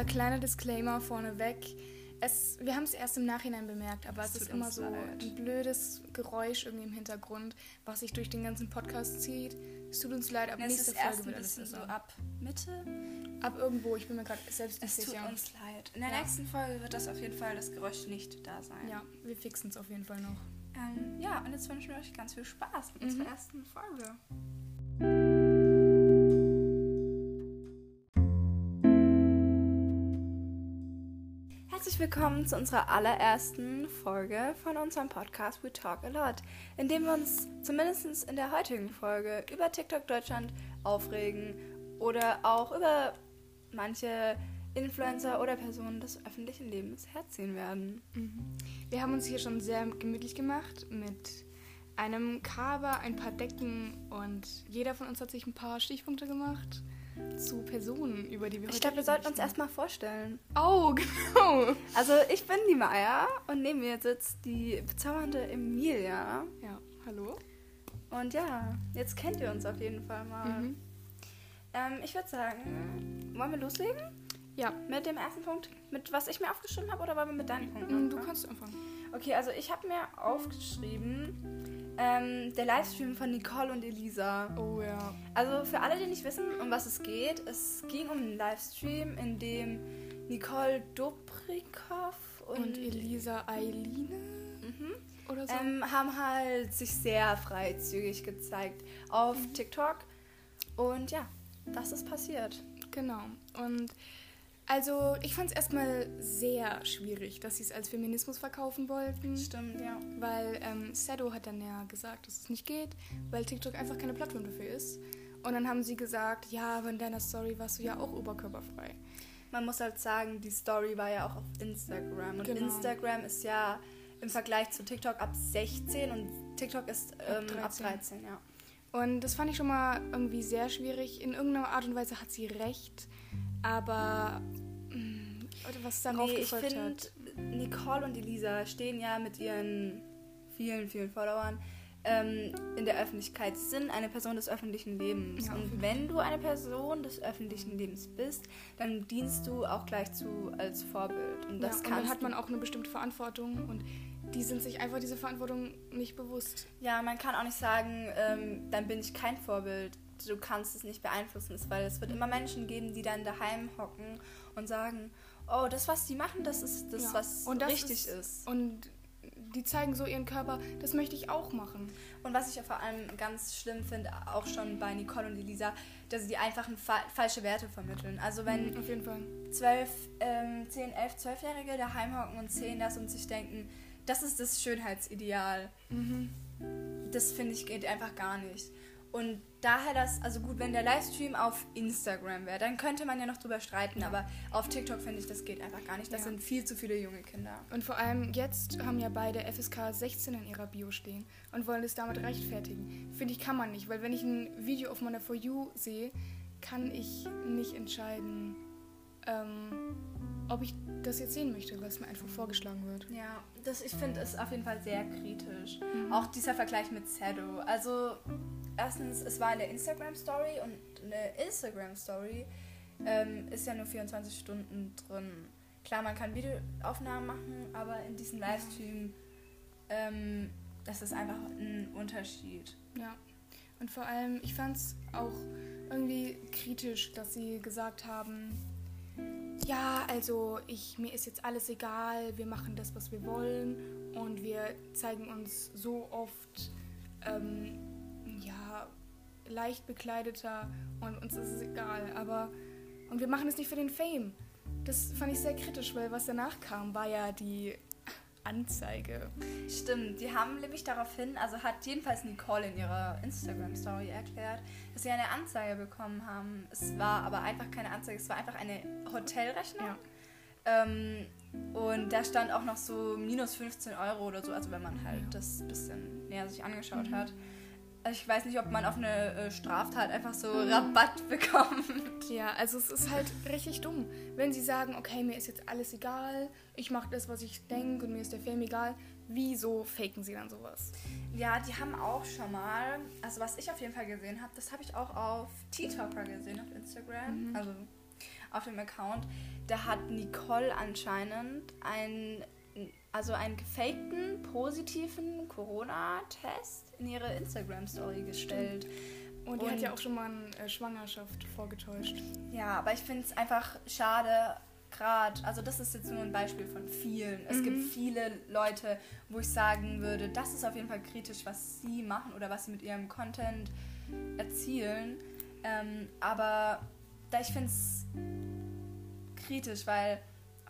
Äh, kleiner Disclaimer vorneweg. Es, wir haben es erst im Nachhinein bemerkt, aber es, Es ist immer so leid. ein blödes Geräusch irgendwie im Hintergrund, was sich durch den ganzen Podcast zieht. Es tut uns leid, ab Es nächster ist erst Folge wird alles bisschen so besser. ab Mitte. Ab irgendwo, ich bin mir gerade selbst nicht Es tut sicher. uns leid. In der Ja. nächsten Folge wird das auf jeden Fall das Geräusch nicht da sein. Ja, wir fixen es auf jeden Fall noch. Ähm, ja, und jetzt wünschen wir euch ganz viel Spaß mit Mhm. unserer ersten Folge. Herzlich willkommen zu unserer allerersten Folge von unserem Podcast We Talk a Lot, in dem wir uns zumindest in der heutigen Folge über TikTok Deutschland aufregen oder auch über manche Influencer oder Personen des öffentlichen Lebens herziehen werden. Wir haben uns hier schon sehr gemütlich gemacht mit einem Cover, ein paar Decken und jeder von uns hat sich ein paar Stichpunkte gemacht zu Personen, über die wir heute Ich glaube, wir sollten uns erstmal vorstellen. Oh, genau. Also ich bin die Maya und neben mir sitzt die bezaubernde Emilia. Ja, hallo. Und ja, jetzt kennt ihr uns auf jeden Fall mal. Mhm. Ähm, ich würde sagen, wollen wir loslegen Ja, mit dem ersten Punkt, mit was ich mir aufgeschrieben habe, oder wollen wir mit deinen Punkten? mm, du kannst anfangen. Okay, also ich habe mir aufgeschrieben, ähm, der Livestream von Nicole und Elisa. Oh ja. Also für alle, die nicht wissen, um was es geht, es ging um einen Livestream, in dem Nicole Dobrikov und, Und Elisa Eiline Mhm. oder so. ähm, haben halt sich sehr freizügig gezeigt auf Mhm. TikTok. Und ja, das ist passiert. Genau. Und also ich fand es erstmal sehr schwierig, dass sie es als Feminismus verkaufen wollten. Stimmt, ja. Weil ähm, Sado hat dann ja gesagt, dass es nicht geht, weil TikTok einfach keine Plattform dafür ist. Und dann haben sie gesagt, ja, aber in deiner Story warst du ja auch oberkörperfrei. Man muss halt sagen, die Story war ja auch auf Instagram. Und Genau. Instagram ist ja im Vergleich zu TikTok ab 16 und TikTok ist ähm, ab 13. 13, ja. Und das fand ich schon mal irgendwie sehr schwierig. In irgendeiner Art und Weise hat sie recht, aber mh, was darauf Nee, ich finde, hat. Nicole und Elisa stehen ja mit ihren vielen, vielen Followern ähm, in der Öffentlichkeit. Sie sind eine Person des öffentlichen Lebens. Ja, und wenn du eine Person des öffentlichen Lebens bist, dann dienst du auch gleich zu als Vorbild. Und Ja, das und dann kannst hat man auch eine bestimmte Verantwortung und die sind sich einfach diese Verantwortung nicht bewusst. Ja, man kann auch nicht sagen, ähm, dann bin ich kein Vorbild. Du kannst es nicht beeinflussen, weil es wird immer Menschen geben, die dann daheim hocken und sagen, oh, das, was die machen, das ist das, Ja. was das richtig ist. Und die zeigen so ihren Körper, das möchte ich auch machen. Und was ich ja vor allem ganz schlimm finde, auch schon bei Nicole und Elisa, dass sie einfach ein fa falsche Werte vermitteln. Also wenn Auf jeden Fall. 12, ähm, 10, 11, 12-Jährige daheim hocken und sehen das und sich denken, das ist das Schönheitsideal. Mhm. Das finde ich geht einfach gar nicht. Und daher das, also gut, wenn der Livestream auf Instagram wäre, dann könnte man ja noch drüber streiten, aber auf TikTok finde ich, das geht einfach gar nicht. Das Ja. sind viel zu viele junge Kinder. Und vor allem jetzt haben ja beide FSK 16 in ihrer Bio stehen und wollen es damit rechtfertigen. Finde ich, kann man nicht, weil wenn ich ein Video auf meiner For You sehe, kann ich nicht entscheiden, ähm, ob ich das jetzt sehen möchte, es mir einfach vorgeschlagen wird. Ja, das ich finde ist auf jeden Fall sehr kritisch. Mhm. Auch dieser Vergleich mit Sado. Also erstens, es war in der Instagram Story und eine Instagram Story ähm, ist ja nur 24 Stunden drin. Klar, man kann Videoaufnahmen machen, aber in diesem Livestream, ähm, das ist einfach ein Unterschied. Ja. Und vor allem, ich fand es auch irgendwie kritisch, dass sie gesagt haben, ja, also ich, mir ist jetzt alles egal, wir machen das, was wir wollen und wir zeigen uns so oft ähm, leicht bekleideter und uns ist es egal, aber und wir machen es nicht für den Fame. Das fand ich sehr kritisch, weil was danach kam, war ja die Anzeige. Stimmt, die haben nämlich daraufhin, also hat jedenfalls Nicole in ihrer Instagram-Story erklärt, dass sie eine Anzeige bekommen haben. Es war aber einfach keine Anzeige, es war einfach eine Hotelrechnung. Ja. Ähm, und da stand auch noch so minus 15 Euro oder so, also wenn man halt das ein bisschen näher sich angeschaut hat. Also ich weiß nicht, ob man auf eine äh, Straftat einfach so Rabatt bekommt. Ja, also es ist halt richtig dumm. Wenn sie sagen, okay, mir ist jetzt alles egal, ich mache das, was ich denke und mir ist der Film egal, wieso faken sie dann sowas? Ja, die haben auch schon mal, also was ich auf jeden Fall gesehen habe, das habe ich auch auf TikToker gesehen, auf Instagram. Also auf dem Account, da hat Nicole anscheinend einen, also einen gefakten positiven Corona-Test in ihre Instagram-Story gestellt. Und die hat ja auch schon mal eine äh, Schwangerschaft vorgetäuscht. Ja, aber ich finde es einfach schade, gerade, also das ist jetzt nur ein Beispiel von vielen. Es Mhm. gibt viele Leute, wo ich sagen würde, das ist auf jeden Fall kritisch, was sie machen oder was sie mit ihrem Content erzielen. Ähm, aber da ich finde es kritisch, weil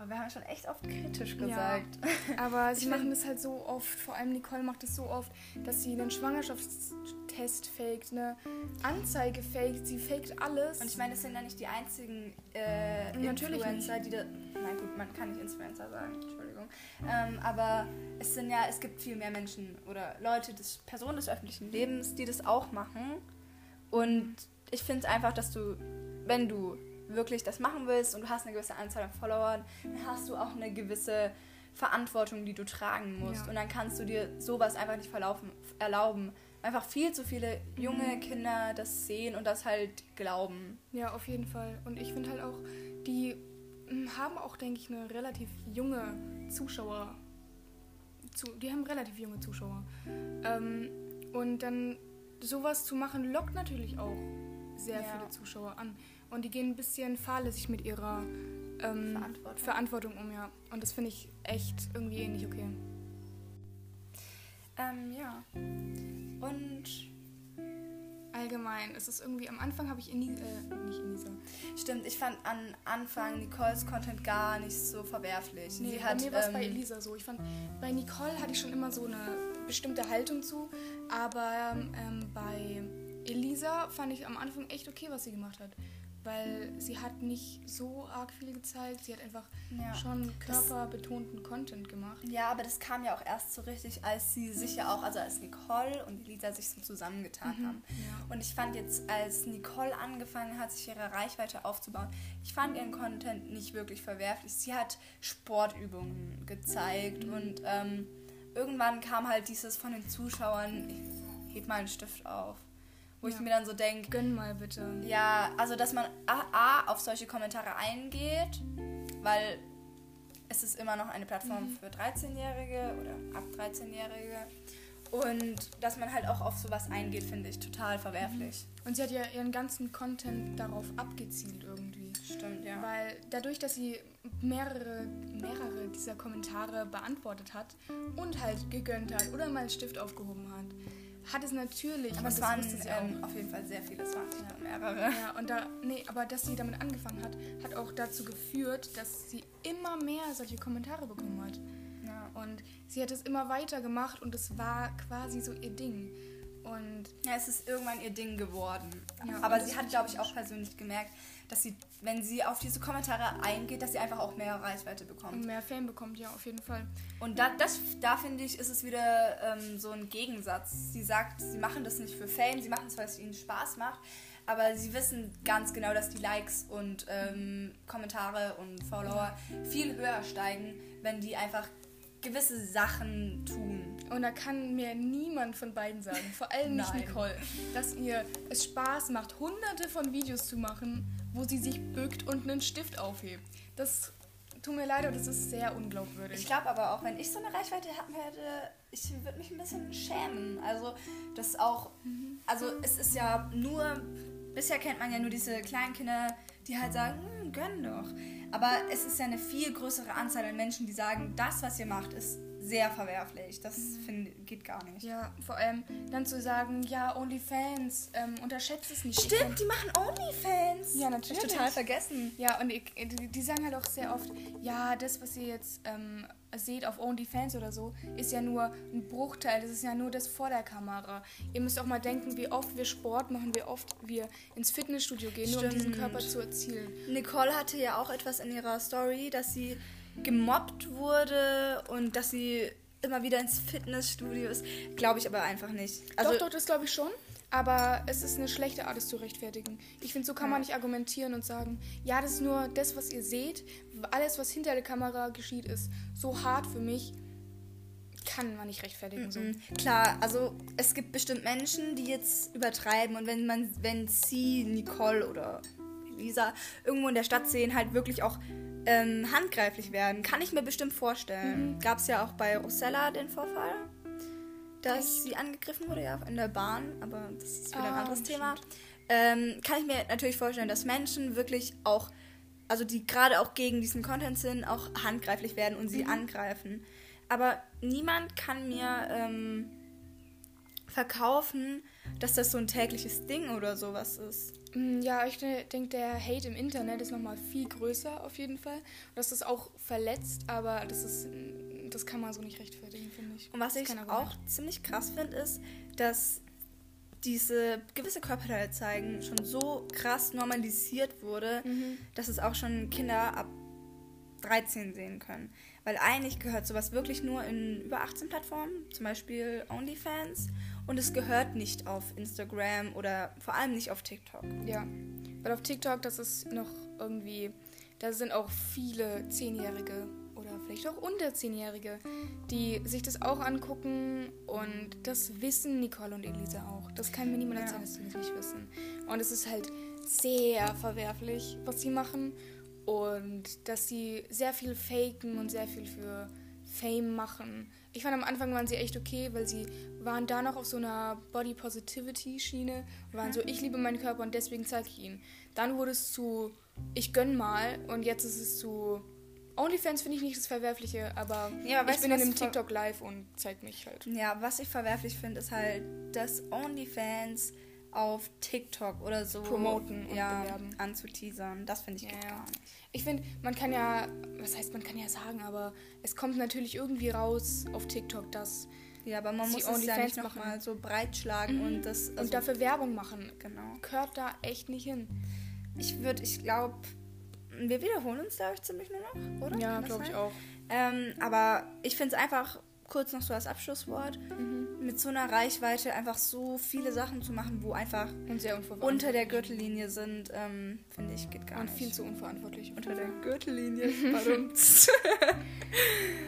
aber wir haben schon echt oft kritisch Ja. gesagt. Aber sie machen das halt so oft, vor allem Nicole macht es so oft, dass sie einen Schwangerschaftstest faked, eine Anzeige faked, sie faked alles. Und ich meine, das sind ja nicht die einzigen äh, Influencer, die da. Nein, gut, man kann nicht Influencer sagen, Entschuldigung. Ähm, aber es sind ja, es gibt viel mehr Menschen oder Leute, des, Personen des öffentlichen Lebens, die das auch machen. Und ich finde es einfach, dass du, wenn du wirklich das machen willst und du hast eine gewisse Anzahl an Followern, dann hast du auch eine gewisse Verantwortung, die du tragen musst. Ja. Und dann kannst du dir sowas einfach nicht verlaufen, erlauben. Einfach viel zu viele junge Kinder das sehen und das halt glauben. Ja, auf jeden Fall. Und ich finde halt auch, die mm, haben auch, denke ich, eine relativ junge Zuschauer. Zu, die haben relativ junge Zuschauer. Ähm, und dann sowas zu machen, lockt natürlich auch sehr Ja. viele Zuschauer an. Und die gehen ein bisschen fahrlässig mit ihrer ähm, Verantwortung. Verantwortung um, ja. Und das finde ich echt irgendwie nicht okay. Ähm, ja. Und Allgemein, es ist irgendwie, am Anfang habe ich Ini äh, nicht Inisa. stimmt, ich fand an Anfang Nicoles Content gar nicht so verwerflich. Nee, Sie bei hat, mir war es bei ähm, Elisa so. Ich fand, bei Nicole hatte ich schon immer so eine bestimmte Haltung zu, aber ähm, bei Elisa fand ich am Anfang echt okay, was sie gemacht hat. Weil sie hat nicht so arg viel gezeigt, sie hat einfach Ja. schon körperbetonten Content gemacht. Ja, aber das kam ja auch erst so richtig, als sie sich ja auch, also als Nicole und Elisa sich so zusammengetan Mhm. haben. Ja. Und ich fand jetzt, als Nicole angefangen hat, sich ihre Reichweite aufzubauen, ich fand ihren Content nicht wirklich verwerflich. Sie hat Sportübungen gezeigt und ähm, irgendwann kam halt dieses von den Zuschauern, ich heb mal einen Stift auf, wo ich Ja. mir dann so denke, Gönn mal bitte. ja, also dass man A, A auf solche Kommentare eingeht, weil es ist immer noch eine Plattform für 13-Jährige oder ab 13-Jährige. Und dass man halt auch auf sowas eingeht, finde ich total verwerflich. Und sie hat ja ihren ganzen Content darauf abgezielt irgendwie. Stimmt, ja. Weil dadurch, dass sie mehrere, mehrere dieser Kommentare beantwortet hat und halt gegönnt hat oder mal einen Stift aufgehoben hat, hat es natürlich. Aber es waren ähm, auf jeden Fall sehr viele, es waren nicht nur mehrere. Ja, und da, nee, aber dass sie damit angefangen hat, hat auch dazu geführt, dass sie immer mehr solche Kommentare bekommen hat. Ja. Und sie hat es immer weiter gemacht und es war quasi so ihr Ding. Und ja, es ist irgendwann ihr Ding geworden. Ja, Aber sie hat, glaube ich, auch persönlich gemerkt, dass sie, wenn sie auf diese Kommentare eingeht, dass sie einfach auch mehr Reichweite bekommt. mehr Fame bekommt, ja, auf jeden Fall. Und da, das, da finde ich, ist es wieder ähm, so ein Gegensatz. Sie sagt, sie machen das nicht für Fame, sie machen es, weil es ihnen Spaß macht, aber sie wissen ganz genau, dass die Likes und ähm, Kommentare und Follower viel höher steigen, wenn die einfach gewisse Sachen tun. Und da kann mir niemand von beiden sagen, vor allem nicht. Nicole, dass ihr es Spaß macht, hunderte von Videos zu machen, wo sie sich bückt und einen Stift aufhebt. Das tut mir leid, aber das ist sehr unglaubwürdig. Ich glaube aber auch, wenn ich so eine Reichweite haben hätte, ich würde mich ein bisschen schämen. Also, das auch, also es ist ja nur, bisher kennt man ja nur diese kleinen Kinder, die halt sagen, hm, gönn doch. Aber es ist ja eine viel größere Anzahl an Menschen, die sagen, das, was ihr macht, ist sehr verwerflich. Das find, geht gar nicht. ja, vor allem dann zu sagen, ja, OnlyFans, ähm, unterschätzt es nicht. Stimmt, die machen Onlyfans. Ja, Hab ich natürlich. total vergessen. Ja, und ich, die, die sagen halt auch sehr oft, ja, das, was ihr jetzt ähm, seht auf OnlyFans oder so, ist ja nur ein Bruchteil. Das ist ja nur das vor der Kamera. Ihr müsst auch mal denken, wie oft wir Sport machen, wie oft wir ins Fitnessstudio gehen, nur um diesen Stimmt. Körper zu erzielen. Nicole hatte ja auch etwas in ihrer Story, dass sie gemobbt wurde und dass sie immer wieder ins Fitnessstudio ist. Glaube ich aber einfach nicht. Also, doch, doch, das glaube ich schon. Aber es ist eine schlechte Art, es zu rechtfertigen. Ich finde, so kann man nicht argumentieren und sagen, ja, das ist nur das, was ihr seht. Alles, was hinter der Kamera geschieht, ist so hart für mich. Kann man nicht rechtfertigen. So. Mhm. Klar, also es gibt bestimmt Menschen, die jetzt übertreiben und wenn man, wenn sie Nicole oder Lisa irgendwo in der Stadt sehen, halt wirklich auch ähm, handgreiflich werden. Kann ich mir bestimmt vorstellen. Mhm. Gab es ja auch bei Rosella den Vorfall, dass sie angegriffen wurde, ja, in der Bahn, aber das ist wieder ah, ein anderes Thema. Ähm, kann ich mir natürlich vorstellen, dass Menschen wirklich auch, also die gerade auch gegen diesen Content sind, auch handgreiflich werden und sie mhm. angreifen. Aber niemand kann mir ähm, verkaufen, dass das so ein tägliches Ding oder sowas ist. Mm, ja, ich denke, der Hate im Internet ist nochmal viel größer auf jeden Fall. Und das ist auch verletzt, aber das ist das kann man so nicht rechtfertigen, ich. Und was ich auch ziemlich krass finde, ist, dass diese gewisse Körperteile zeigen schon so krass normalisiert wurde, mhm. dass es auch schon Kinder ab 13 sehen können. Weil eigentlich gehört sowas wirklich nur in über 18 Plattformen, zum Beispiel OnlyFans. Und es gehört nicht auf Instagram oder vor allem nicht auf TikTok. Ja, weil auf TikTok, das ist noch irgendwie, da sind auch viele Zehnjährige vielleicht auch unter Zehnjährige, die sich das auch angucken und das wissen Nicole und Elisa auch. Das kann mir niemand erzählen, ja. dass sie das nicht wissen. Und es ist halt sehr verwerflich, was sie machen und dass sie sehr viel faken und sehr viel für Fame machen. Ich fand am Anfang waren sie echt okay, weil sie waren da noch auf so einer Body Positivity Schiene waren so, ich liebe meinen Körper und deswegen zeige ich ihn. Dann wurde es zu, ich gönn mal und jetzt ist es zu, OnlyFans finde ich nicht das Verwerfliche, aber, ja, aber ich bin in einem TikTok live und zeig mich halt. Ja, was ich verwerflich finde, ist halt, dass OnlyFans auf TikTok oder so promoten und ja, bewerben. anzuteasern. Das finde ich ja, gar nicht. Ich finde, man kann ja, was heißt man kann ja sagen, aber es kommt natürlich irgendwie raus auf TikTok, dass ja, aber man muss es ja nicht nochmal so breitschlagen mhm. und das also und dafür Werbung machen. Genau. Gehört da echt nicht hin. Ich würde, ich glaube, wir wiederholen uns da ziemlich nur noch, oder? Ja, glaube ich auch. Ähm, aber ich finde es einfach kurz noch so als Abschlusswort, mhm. mit so einer Reichweite einfach so viele Sachen zu machen, wo einfach unter der Gürtellinie sind, ähm, finde ich, geht gar Und nicht. viel zu unverantwortlich. Unter der Gürtellinie,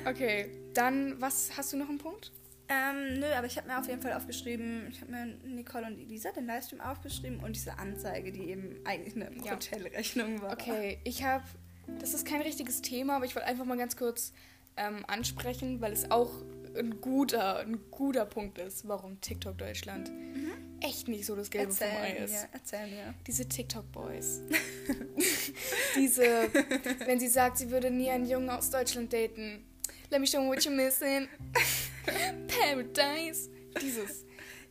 okay, dann, was, hast du noch einen Punkt? Ähm, nö, aber ich habe mir auf jeden Fall aufgeschrieben, ich habe mir Nicole und Elisa den Livestream aufgeschrieben und diese Anzeige, die eben eigentlich eine ja. Hotelrechnung war. Okay, ich habe, das ist kein richtiges Thema, aber ich wollte einfach mal ganz kurz ähm, ansprechen, weil es auch ein guter, ein guter Punkt ist, warum TikTok Deutschland mhm. echt nicht so das Gelbe erzähl vom Ei ist. Mir, erzähl mir. Diese TikTok-Boys. Diese, wenn sie sagt, sie würde nie einen Jungen aus Deutschland daten. Let me show you what you're missing. Paradise. Dieses.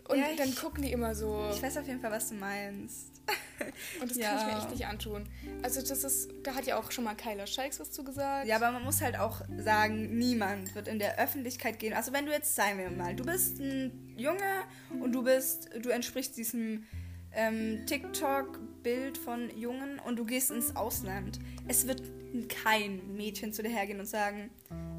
Und ja, dann gucken die immer so. Ich weiß auf jeden Fall, was du meinst. Und das ja. kann ich mir echt nicht antun. Also das ist, da hat ja auch schon mal Kyla Scheiks was zu gesagt. Ja, aber man muss halt auch sagen, niemand wird in der Öffentlichkeit gehen. Also wenn du jetzt, sagen wir mal, du bist ein Junge und du bist, du entsprichst diesem ähm, TikTok-Bild von Jungen und du gehst ins Ausland. Es wird kein Mädchen zu dir hergehen und sagen,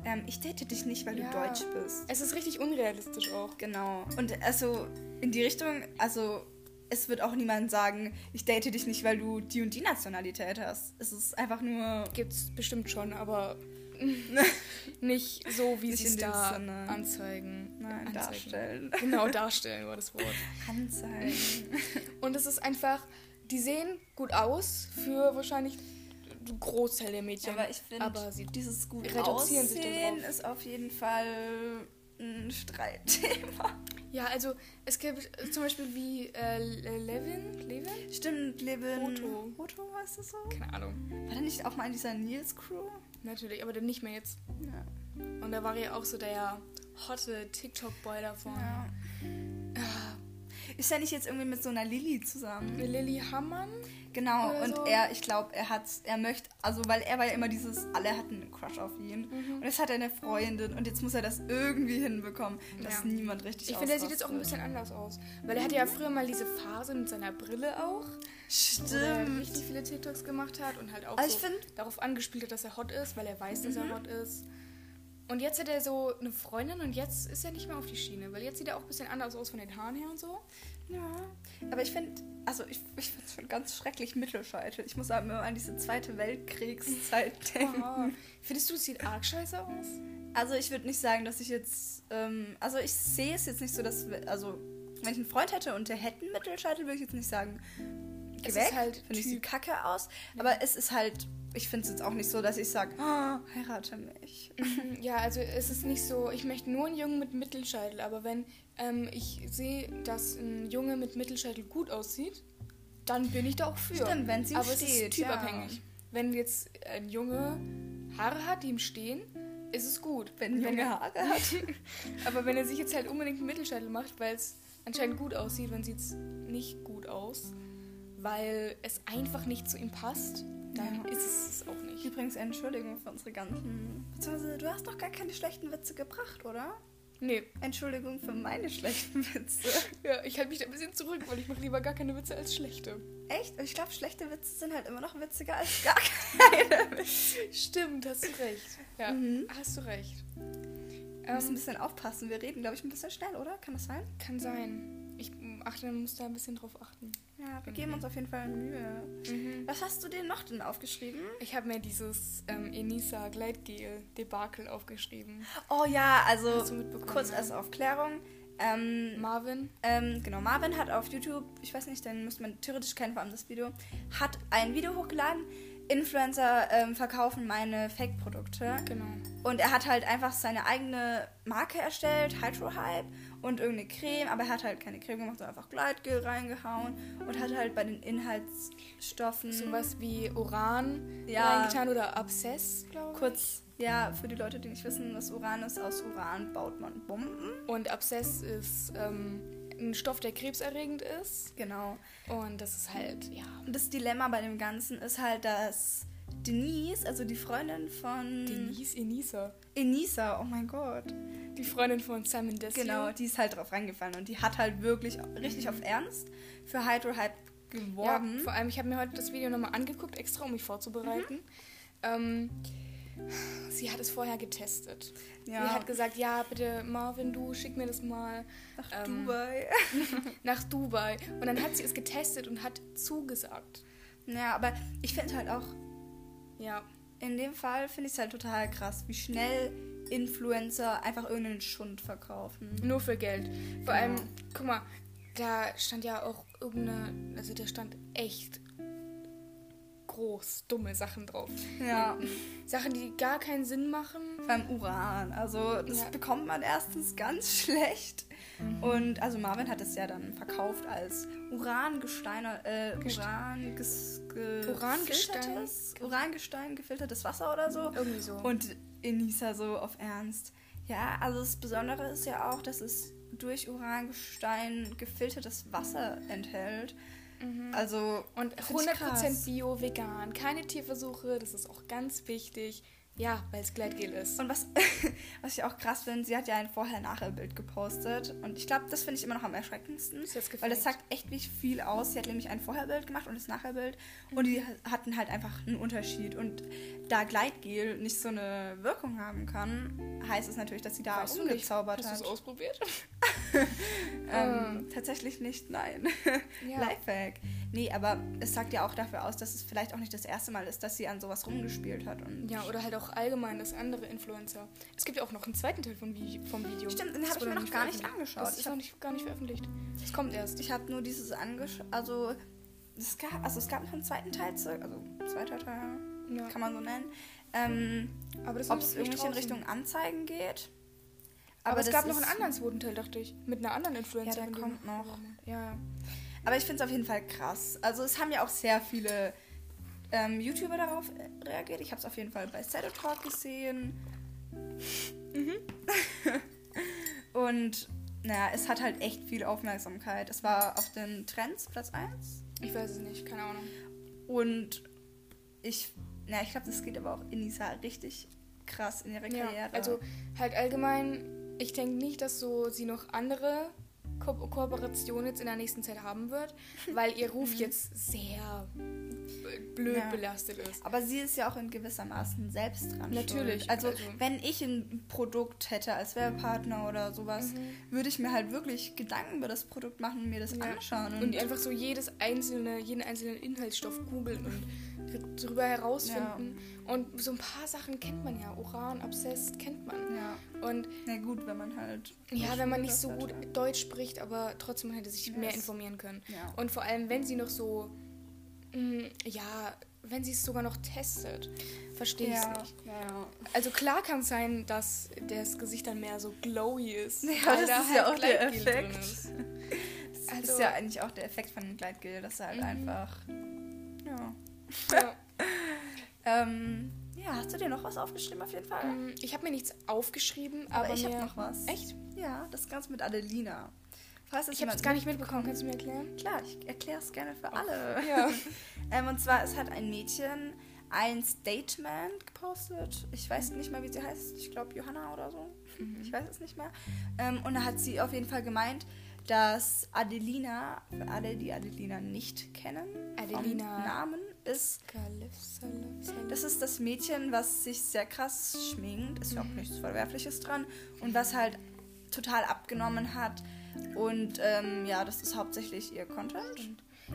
ähm, ich date dich nicht, weil ja. du deutsch bist. Es ist richtig unrealistisch auch. Genau. Und also in die Richtung, also es wird auch niemand sagen, ich date dich nicht, weil du die und die Nationalität hast. Es ist einfach nur. Gibt's bestimmt schon, aber nicht so, wie sie es da Sinne. anzeigen. Nein, anzeigen. darstellen. Genau, darstellen war das Wort. Anzeigen. Und es ist einfach, die sehen gut aus für wahrscheinlich Großteil der Mädchen. Aber ich finde, dieses gut aussehen ist auf jeden Fall ein Streitthema. Ja, also es gibt zum Beispiel wie äh, Levin. Levin? Stimmt, Levin. Otto. Otto, weißt du so? Keine Ahnung. War der nicht auch mal in dieser Nils-Crew? Natürlich, aber dann nicht mehr jetzt. Ja. Und da war ja auch so der hotte TikTok-Boy davon. Ja. Ist er nicht jetzt irgendwie mit so einer Lilly zusammen? Eine Lilly Hammann? Genau, und so. er, ich glaube, er hat, er möchte, also weil er war ja immer dieses, alle hatten einen Crush auf ihn. Mhm. Und jetzt hat er eine Freundin und jetzt muss er das irgendwie hinbekommen, dass ja. niemand richtig Ich finde, er sieht jetzt auch ein bisschen anders aus. Weil er hatte ja früher mal diese Phase mit seiner Brille auch. Stimmt. Wo er richtig viele TikToks gemacht hat und halt auch also so darauf angespielt hat, dass er hot ist, weil er weiß, dass mhm. er hot ist. Und jetzt hat er so eine Freundin und jetzt ist er nicht mehr auf die Schiene, weil jetzt sieht er auch ein bisschen anders aus von den Haaren her und so. Ja, aber ich finde, also ich, ich finde es schon ganz schrecklich Mittelscheitel. Ich muss aber an diese Zweite Weltkriegszeit denken. Oh. Findest du, es sieht arg scheiße aus? Also ich würde nicht sagen, dass ich jetzt, ähm, also ich sehe es jetzt nicht so, dass, also wenn ich einen Freund hätte und der hätte einen Mittelscheitel, würde ich jetzt nicht sagen, geh Es weg, halt finde ich sieht kacke aus. Aber es ist halt, ich finde es jetzt auch nicht so, dass ich sage, oh, heirate mich. Mhm, Ja, also es ist nicht so, ich möchte nur einen Jungen mit Mittelscheitel, aber wenn ähm, ich sehe, dass ein Junge mit Mittelscheitel gut aussieht, dann bin ich da auch für. Stimmt, wenn's ihm aber es steht, ist typabhängig. Wenn jetzt ein Junge Haare hat, die ihm stehen, ist es gut. Wenn ein Junge er- Haare hat. aber wenn er sich jetzt halt unbedingt einen Mittelscheitel macht, weil es anscheinend gut aussieht, dann sieht es nicht gut aus, weil es einfach nicht zu ihm passt, dann Ja. ist es auch nicht. Übrigens, Entschuldigung für unsere ganzen. Beziehungsweise, du hast noch gar keine schlechten Witze gebracht, oder? Nee, Entschuldigung für meine schlechten Witze. Ja, ich halte mich da ein bisschen zurück, weil ich mache lieber gar keine Witze als schlechte. Echt? Ich glaube, schlechte Witze sind halt immer noch witziger als gar keine Witze. Stimmt, hast du recht. Ja, Mhm. hast du recht. Wir müssen ein Ähm, bisschen aufpassen. Wir reden, glaube ich, ein bisschen schnell, oder? Kann das sein? kann sein. Ich achte, muss da ein bisschen drauf achten. Ja, wir geben uns auf jeden Fall Mühe. Was hast du dir noch denn aufgeschrieben? Ich habe mir dieses ähm, Enisa Gleitgel Debakel aufgeschrieben. Oh ja, also kurz als Aufklärung. Ähm, Marvin, ähm, genau, Marvin hat auf YouTube, ich weiß nicht, den muss man theoretisch kennen, vor allem das Video, hat ein Video hochgeladen. Influencer ähm, verkaufen meine Fake-Produkte. genau. Und er hat halt einfach seine eigene Marke erstellt, Hydro Hype und irgendeine Creme, aber er hat halt keine Creme gemacht, sondern einfach Gleitgel reingehauen und hat halt bei den Inhaltsstoffen Sowas wie Uran Ja. reingetan oder Abszess, glaube ich. kurz, ja, für die Leute, die nicht wissen, was Uran ist, aus Uran baut man Bomben. Und Abszess ist ähm, ein Stoff, der krebserregend ist. Genau. Und das ist halt, ja, Und das Dilemma bei dem Ganzen ist halt, dass Denise, also die Freundin von Denise Enisa. Enisa, oh mein Gott. Die Freundin von Simon Desio. Genau, die ist halt drauf reingefallen und die hat halt wirklich richtig auf Ernst für Hydro Hype Ja, geworben. vor allem, ich habe mir heute das Video nochmal angeguckt, extra um mich vorzubereiten. Ähm, sie hat es vorher getestet. Ja. Sie hat gesagt, ja, bitte Marvin, du schick mir das mal Nach ähm, Dubai. nach Dubai. Und dann hat sie es getestet und hat zugesagt. Ja, aber ich finde halt auch, Ja, in dem Fall finde ich es halt total krass, wie schnell Influencer einfach irgendeinen Schund verkaufen. nur für Geld. Vor allem, guck mal, da stand ja auch irgendeine, also da stand echt groß, dumme Sachen drauf. Ja, Sachen, die gar keinen Sinn machen. beim Uran. Also, das Ja. bekommt man erstens ganz schlecht. Und also Marvin hat es ja dann verkauft als Urangestein, äh, Uran, ges, ge, Urangestein? gefiltertes- Urangestein, gefiltertes Wasser oder so. Irgendwie so. Und Enisa so auf Ernst. Ja, also das Besondere ist ja auch, dass es durch Urangestein gefiltertes Wasser enthält. Also Und find ich 100% krass. bio, vegan, keine Tierversuche, das ist auch ganz wichtig. Ja, weil es Gleitgel ist. Und was, was ich auch krass finde, sie hat ja ein Vorher-Nachher-Bild gepostet. Und ich glaube, das finde ich immer noch am erschreckendsten. Jetzt Weil das sagt echt nicht viel aus. Sie hat nämlich ein Vorherbild gemacht und das Nachherbild. Und die hatten halt einfach einen Unterschied. Und da Gleitgel nicht so eine Wirkung haben kann, heißt es natürlich, dass sie da Weißt umgezaubert Hast du hat. es ausprobiert? Ähm, tatsächlich nicht, nein. Ja. Lifehack. Nee, aber es sagt ja auch dafür aus, dass es vielleicht auch nicht das erste Mal ist, dass sie an sowas rumgespielt hat. Ja, oder halt auch allgemein, dass andere Influencer. Es gibt ja auch noch einen zweiten Teil vom, Vi vom Video. Stimmt, den Das hab ich mir noch gar nicht angeschaut. Das Ich ist hab- noch nicht, gar nicht veröffentlicht. Das kommt erst. ich habe nur dieses angeschaut. Also es, gab, also, es gab noch einen zweiten Teil, also zweiter Teil, Ja. kann man so nennen. Ähm, Aber das Ob es irgendwie in draußen. Richtung Anzeigen geht. Aber, es das gab noch einen anderen zweiten Teil, dachte ich. Mit einer anderen Influencerin. Ja, der kommt noch. Ja, ja. Aber ich finde es auf jeden Fall krass. Also es haben ja auch sehr viele ähm, YouTuber darauf äh, reagiert. Ich habe es auf jeden Fall bei Shadow Talk gesehen. Mhm. Und naja, es hat halt echt viel Aufmerksamkeit. Es war auf den Trends Platz 1. Ich weiß es nicht, keine Ahnung. Und ich, na, ich glaube, das geht aber auch in Nisa richtig krass in ihre Ja, Karriere. also halt allgemein, ich denke nicht, dass so sie noch andere Ko Kooperationen jetzt in der nächsten Zeit haben wird, weil ihr Ruf jetzt sehr blöd. Ja. belastet ist. Aber sie ist ja auch in gewissermaßen selbst dran. Natürlich, schuld. Also, also- wenn ich ein Produkt hätte als Werbepartner oder sowas, Mhm. würde ich mir halt wirklich Gedanken über das Produkt machen und mir das Ja. anschauen. Und, Und einfach so jedes einzelne, jeden einzelnen Inhaltsstoff googeln und drüber herausfinden. Und so ein paar Sachen kennt man ja. Uran, Abszess kennt man. ja, Und na gut, wenn man halt. ja, wenn man nicht so gut ja. Deutsch spricht, aber trotzdem hätte sich Ja, mehr informieren können. Ja. Und vor allem, wenn sie noch so ja, wenn sie es sogar noch testet. Verstehe ich Ja, nicht. ja. Also klar kann es sein, dass das Gesicht dann mehr so glowy ist. Ja, das da ist ja halt auch der Gleitgel drin Effekt. ist. Das Also- ist ja eigentlich auch der Effekt von dem Gleitgel, dass er halt Mhm. einfach. Ja. Ja. Ähm, ja, hast du dir noch was aufgeschrieben auf jeden Fall? Mm, Ich habe mir nichts aufgeschrieben, Aber aber, ich habe noch was. Echt? Ja, das Ganze mit Adelina. Das Ich habe es gar nicht mitbekommen. Kannst du mir erklären? Klar, ich erkläre es gerne für alle. Ja. ähm, und zwar, es hat ein Mädchen ein Statement gepostet. Ich weiß nicht mal, wie sie heißt. Ich glaube, Johanna oder so. Mhm. Ich weiß es nicht mehr. Ähm, und da hat sie auf jeden Fall gemeint, dass Adelina, für alle, die Adelina nicht kennen, Adelina. Namen ist das ist das Mädchen, was sich sehr krass schminkt. Ist ja auch nichts Verwerfliches dran. Und was halt total abgenommen hat. Und ähm, ja, das ist hauptsächlich ihr Content.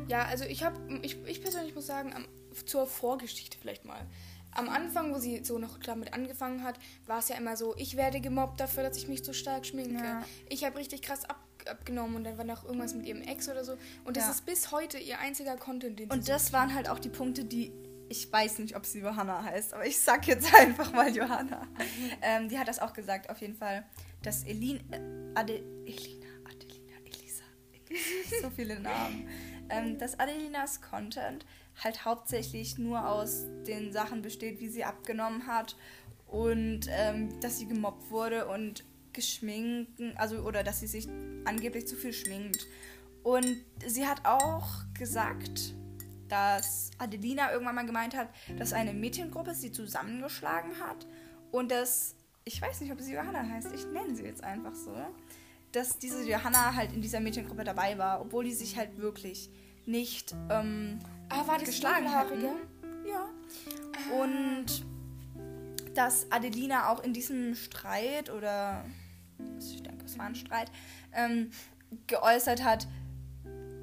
Ja, also ich habe, ich, ich persönlich muss sagen, am, zur Vorgeschichte vielleicht mal. Am Anfang, wo sie so noch damit angefangen hat, war es ja immer so, ich werde gemobbt dafür, dass ich mich so stark schminke. Ja. Ich habe richtig krass ab, abgenommen und dann war noch irgendwas mit ihrem Ex oder so. Und das Ja. ist bis heute ihr einziger Content, den sie Und so das waren halt auch die Punkte, die. Ich weiß nicht, ob sie Johanna heißt, aber ich sag jetzt einfach mal Johanna. ähm, die hat das auch gesagt, auf jeden Fall, dass Elin, äh, Ade, Elisa, so viele Namen, ähm, dass Adelinas Content halt hauptsächlich nur aus den Sachen besteht, wie sie abgenommen hat und ähm, dass sie gemobbt wurde und geschminkt, also oder dass sie sich angeblich zu viel schminkt. Und sie hat auch gesagt, dass Adelina irgendwann mal gemeint hat, dass eine Mädchengruppe sie zusammengeschlagen hat und dass, ich weiß nicht, ob sie Johanna heißt, ich nenne sie jetzt einfach so, dass diese Johanna halt in dieser Mädchengruppe dabei war, obwohl die sich halt wirklich nicht ähm, Ah, war das geschlagen hatten. Ja. Und dass Adelina auch in diesem Streit oder ich denke, es war ein Streit, ähm, geäußert hat,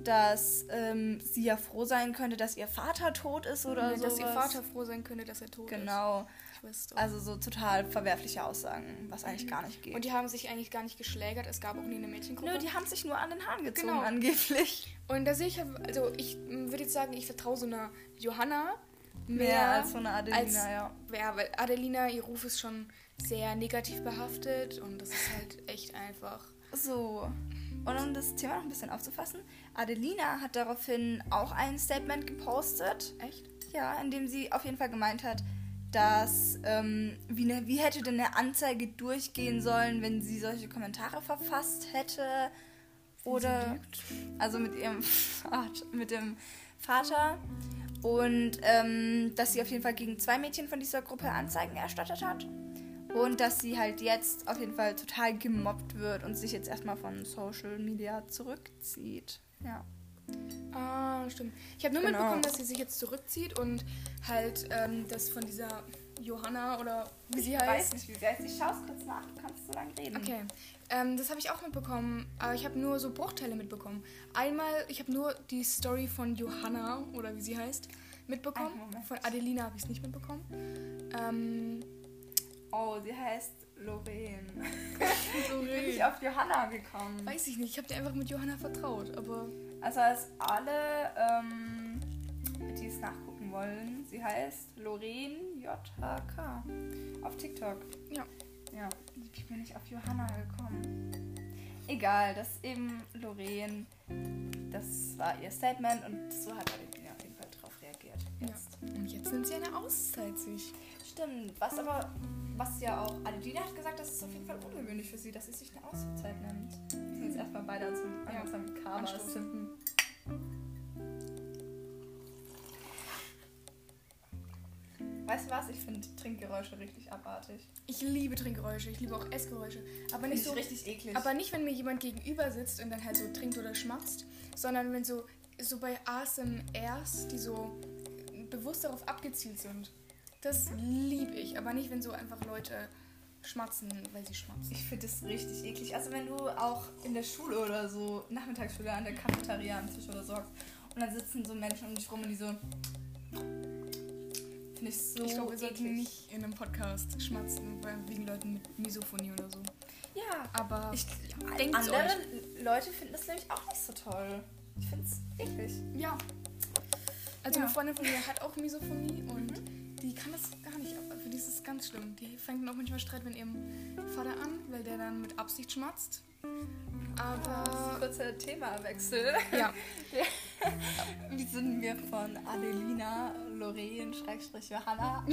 dass ähm, sie ja froh sein könnte, dass ihr Vater tot ist oder so. dass ihr Vater froh sein könnte, dass er tot ist. Genau. Wusste. Also so total verwerfliche Aussagen, was eigentlich gar nicht geht. Und die haben sich eigentlich gar nicht geschlägert. Es gab auch nie eine Mädchengruppe. Nö, die haben sich nur an den Haaren gezogen, Genau. angeblich. Und da sehe ich, also ich würde jetzt sagen, ich vertraue so einer Johanna mehr, Mehr als so eine Adelina, als- ja. Ja, weil Adelina, ihr Ruf ist schon sehr negativ behaftet und das ist halt echt einfach. So, und um das Thema noch ein bisschen aufzufassen, Adelina hat daraufhin auch ein Statement gepostet. Echt? Ja, in dem sie auf jeden Fall gemeint hat, dass, ähm, wie, ne, wie hätte denn eine Anzeige durchgehen sollen, wenn sie solche Kommentare verfasst hätte? Oder, also mit ihrem Vater, mit dem Vater. Und ähm, dass sie auf jeden Fall gegen zwei Mädchen von dieser Gruppe Anzeigen erstattet hat. Und dass sie halt jetzt auf jeden Fall total gemobbt wird und sich jetzt erstmal von Social Media zurückzieht. Ja. Ah, stimmt. Ich habe nur Genau. mitbekommen, dass sie sich jetzt zurückzieht und halt ähm, das von dieser Johanna oder wie sie heißt. nicht, wie sie heißt. Ich schaue es kurz nach. Du kannst so lange reden. Okay, ähm, das habe ich auch mitbekommen, aber ich habe nur so Bruchteile mitbekommen. Einmal, ich habe nur die Story von Johanna oder wie sie heißt mitbekommen. Von Adelina habe ich es nicht mitbekommen. Ähm, Oh, sie heißt Lorraine. Wie bin ich auf Johanna gekommen? weiß ich nicht, ich habe dir einfach mit Johanna vertraut, aber Also als alle, ähm, die es nachgucken wollen, sie heißt Lorraine JHK auf TikTok. ja. Ja, wie bin ich auf Johanna gekommen? Egal, das ist eben Lorraine. Das war ihr Statement und so hat Adelina auf jeden Fall drauf reagiert. Jetzt. ja. Und jetzt nimmt sie eine Auszeit sich. Stimmt, was aber, was ja auch Adelina hat gesagt, das ist auf jeden Fall ungewöhnlich für sie, dass sie sich eine Auszeit nimmt. Wir sind jetzt erstmal beide zum Ja. gemeinsamen Kaba Anstoß. sippen. Weißt du was? Ich finde Trinkgeräusche richtig abartig. Ich liebe Trinkgeräusche, ich liebe auch Essgeräusche, aber Finde nicht ich so richtig eklig. Aber nicht, wenn mir jemand gegenüber sitzt und dann halt so trinkt oder schmatzt, sondern wenn so, so bei ASMRs, die so bewusst darauf abgezielt sind. Das liebe ich, aber nicht, wenn so einfach Leute schmatzen, weil sie schmatzen. ich finde das richtig eklig. Also wenn du auch in der Schule oder so, Nachmittagsschule an der Cafeteria am Tisch oder so und dann sitzen so Menschen um dich rum und die so... Finde ich so ich glaube, wir sollten nicht in einem Podcast schmatzen, weil wegen Leuten mit Misophonie oder so. Ja, Aber Ich, ja, andere euch. Leute finden das nämlich auch nicht so toll. Ich finde es eklig. Ja. Also Ja. eine Freundin von mir hat auch Misophonie und die kann das gar nicht. Für die ist es ganz schlimm. Die fängt dann auch manchmal Streit mit ihrem Vater an, weil der dann mit Absicht schmatzt. Aber Kurzer Themawechsel. ja, Wie sind wir von Adelina, Lorraine, Schrägstrich Johanna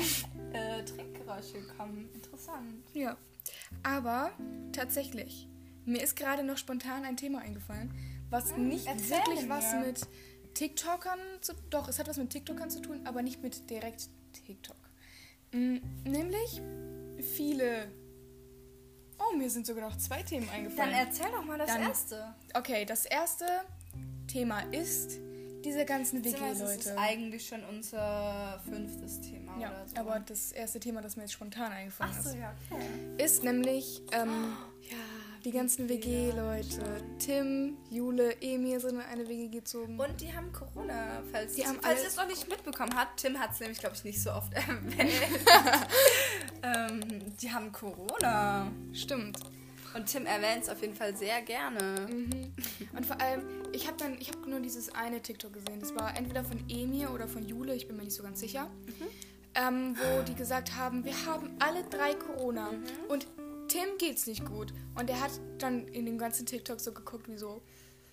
äh, Trinkgeräusche gekommen? Interessant. ja. Aber tatsächlich, mir ist gerade noch spontan ein Thema eingefallen, was nicht erzähl wirklich was mit TikTokern zu Doch, es hat was mit TikTokern zu tun, aber nicht mit direkt TikTok. Mm, Nämlich viele. Oh, mir sind sogar noch zwei Themen Dann eingefallen. erzähl doch mal das Dann- erste. Okay, das erste Thema ist diese ganzen Beziehungsweise Es ist WG-Leute. eigentlich schon unser fünftes Thema Ja, oder so. aber das erste Thema, das mir jetzt spontan eingefallen Ach so, ist, ja, okay. ist nämlich ähm, Ja, die ganzen WG-Leute. Tim, Jule, Emil sind in eine WG gezogen. Und die haben Corona, falls, Die haben falls alle- ihr es noch nicht mitbekommen habt. Tim hat es nämlich, glaube ich, nicht so oft erwähnt. ähm, die haben Corona. Stimmt. Und Tim erwähnt es auf jeden Fall sehr gerne. Mhm. Und vor allem, ich habe dann, ich habe nur dieses eine TikTok gesehen. Das war entweder von Emir oder von Jule, ich bin mir nicht so ganz sicher. Ähm, wo die gesagt haben, wir haben alle drei Corona und Tim geht's nicht gut. Und er hat dann in dem ganzen TikTok so geguckt, wie so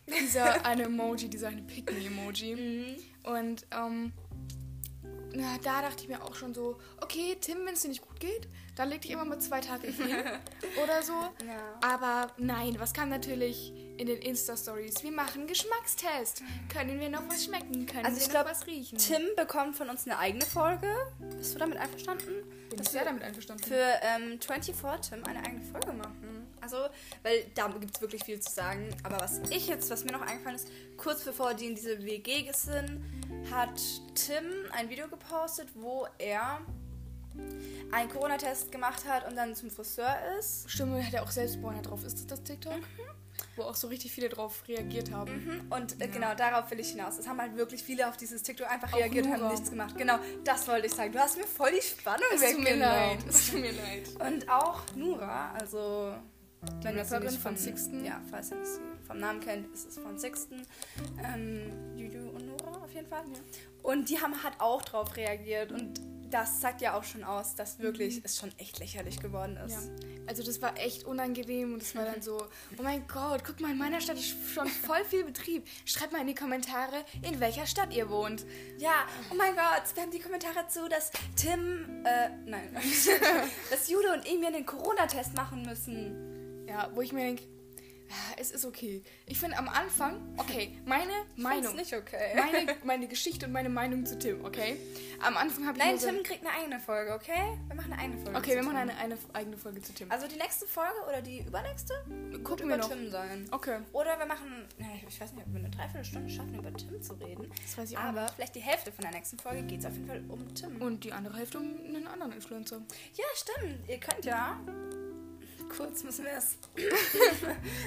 dieser eine Emoji, dieser eine Pick-Me-Emoji. Und ähm, na, da dachte ich mir auch schon so, okay, Tim, wenn es dir nicht gut geht, dann leg dich immer mal zwei Tage hin oder so. Ja. Aber nein, was kam natürlich in den Insta-Stories? Wir machen Geschmackstest. Können wir noch was schmecken? Können Also wir ich noch glaub, was riechen? Tim bekommt von uns eine eigene Folge. Bist du damit einverstanden? Bin Dass wir damit einverstanden. für ähm, 24 Tim eine eigene Folge machen. Also, weil da gibt es wirklich viel zu sagen. Aber was ich jetzt, was mir noch eingefallen ist, kurz bevor die in diese WG sind, hat Tim ein Video gepostet, wo er einen Corona-Test gemacht hat und dann zum Friseur ist. Stimmt, hat er auch selbst Borner drauf. Ist das das TikTok? Wo auch so richtig viele drauf reagiert haben. Mhm, Und äh, genau darauf will ich hinaus. Es haben halt wirklich viele auf dieses TikTok einfach reagiert und haben nichts gemacht. Genau, das wollte ich sagen. Du hast mir voll die Spannung Es tut mir weggenommen. leid. Es tut mir leid. Und auch Nura, also Die Rapperin von Sixten. Ja, falls ihr sie vom Namen kennt, ist es von Sixten. Ähm, Juju und Nora auf jeden Fall. Und die haben halt auch drauf reagiert und das sagt ja auch schon aus, dass wirklich es schon echt lächerlich geworden ist. Ja. Also das war echt unangenehm und es war dann so, oh mein Gott, guck mal, in meiner Stadt ist schon voll viel Betrieb. Schreibt mal in die Kommentare, in welcher Stadt ihr wohnt. Ja, oh mein Gott, wir haben die Kommentare zu, dass Tim, äh, nein, dass Jude und Emil den Corona-Test machen müssen. Ja, wo ich mir denke, es ist okay. Ich finde am Anfang, okay, meine Meinung. nicht okay. Meine, meine Geschichte und meine Meinung zu Tim, okay? Am Anfang habe ich Nein, nur so, Tim kriegt eine eigene Folge, okay? Wir machen eine eigene Folge. Okay, wir machen Tim. eine, eine eigene Folge zu Tim. Also die nächste Folge oder die übernächste Gucken über wir noch. Tim sein. Okay. Oder wir machen, ich weiß nicht, ob wir eine Dreiviertelstunde schaffen, über Tim zu reden. Das weiß ich auch Aber vielleicht die Hälfte von der nächsten Folge geht es auf jeden Fall um Tim. Und die andere Hälfte um einen anderen Influencer. Ja, stimmt. Ihr könnt ja. Kurz müssen wir es.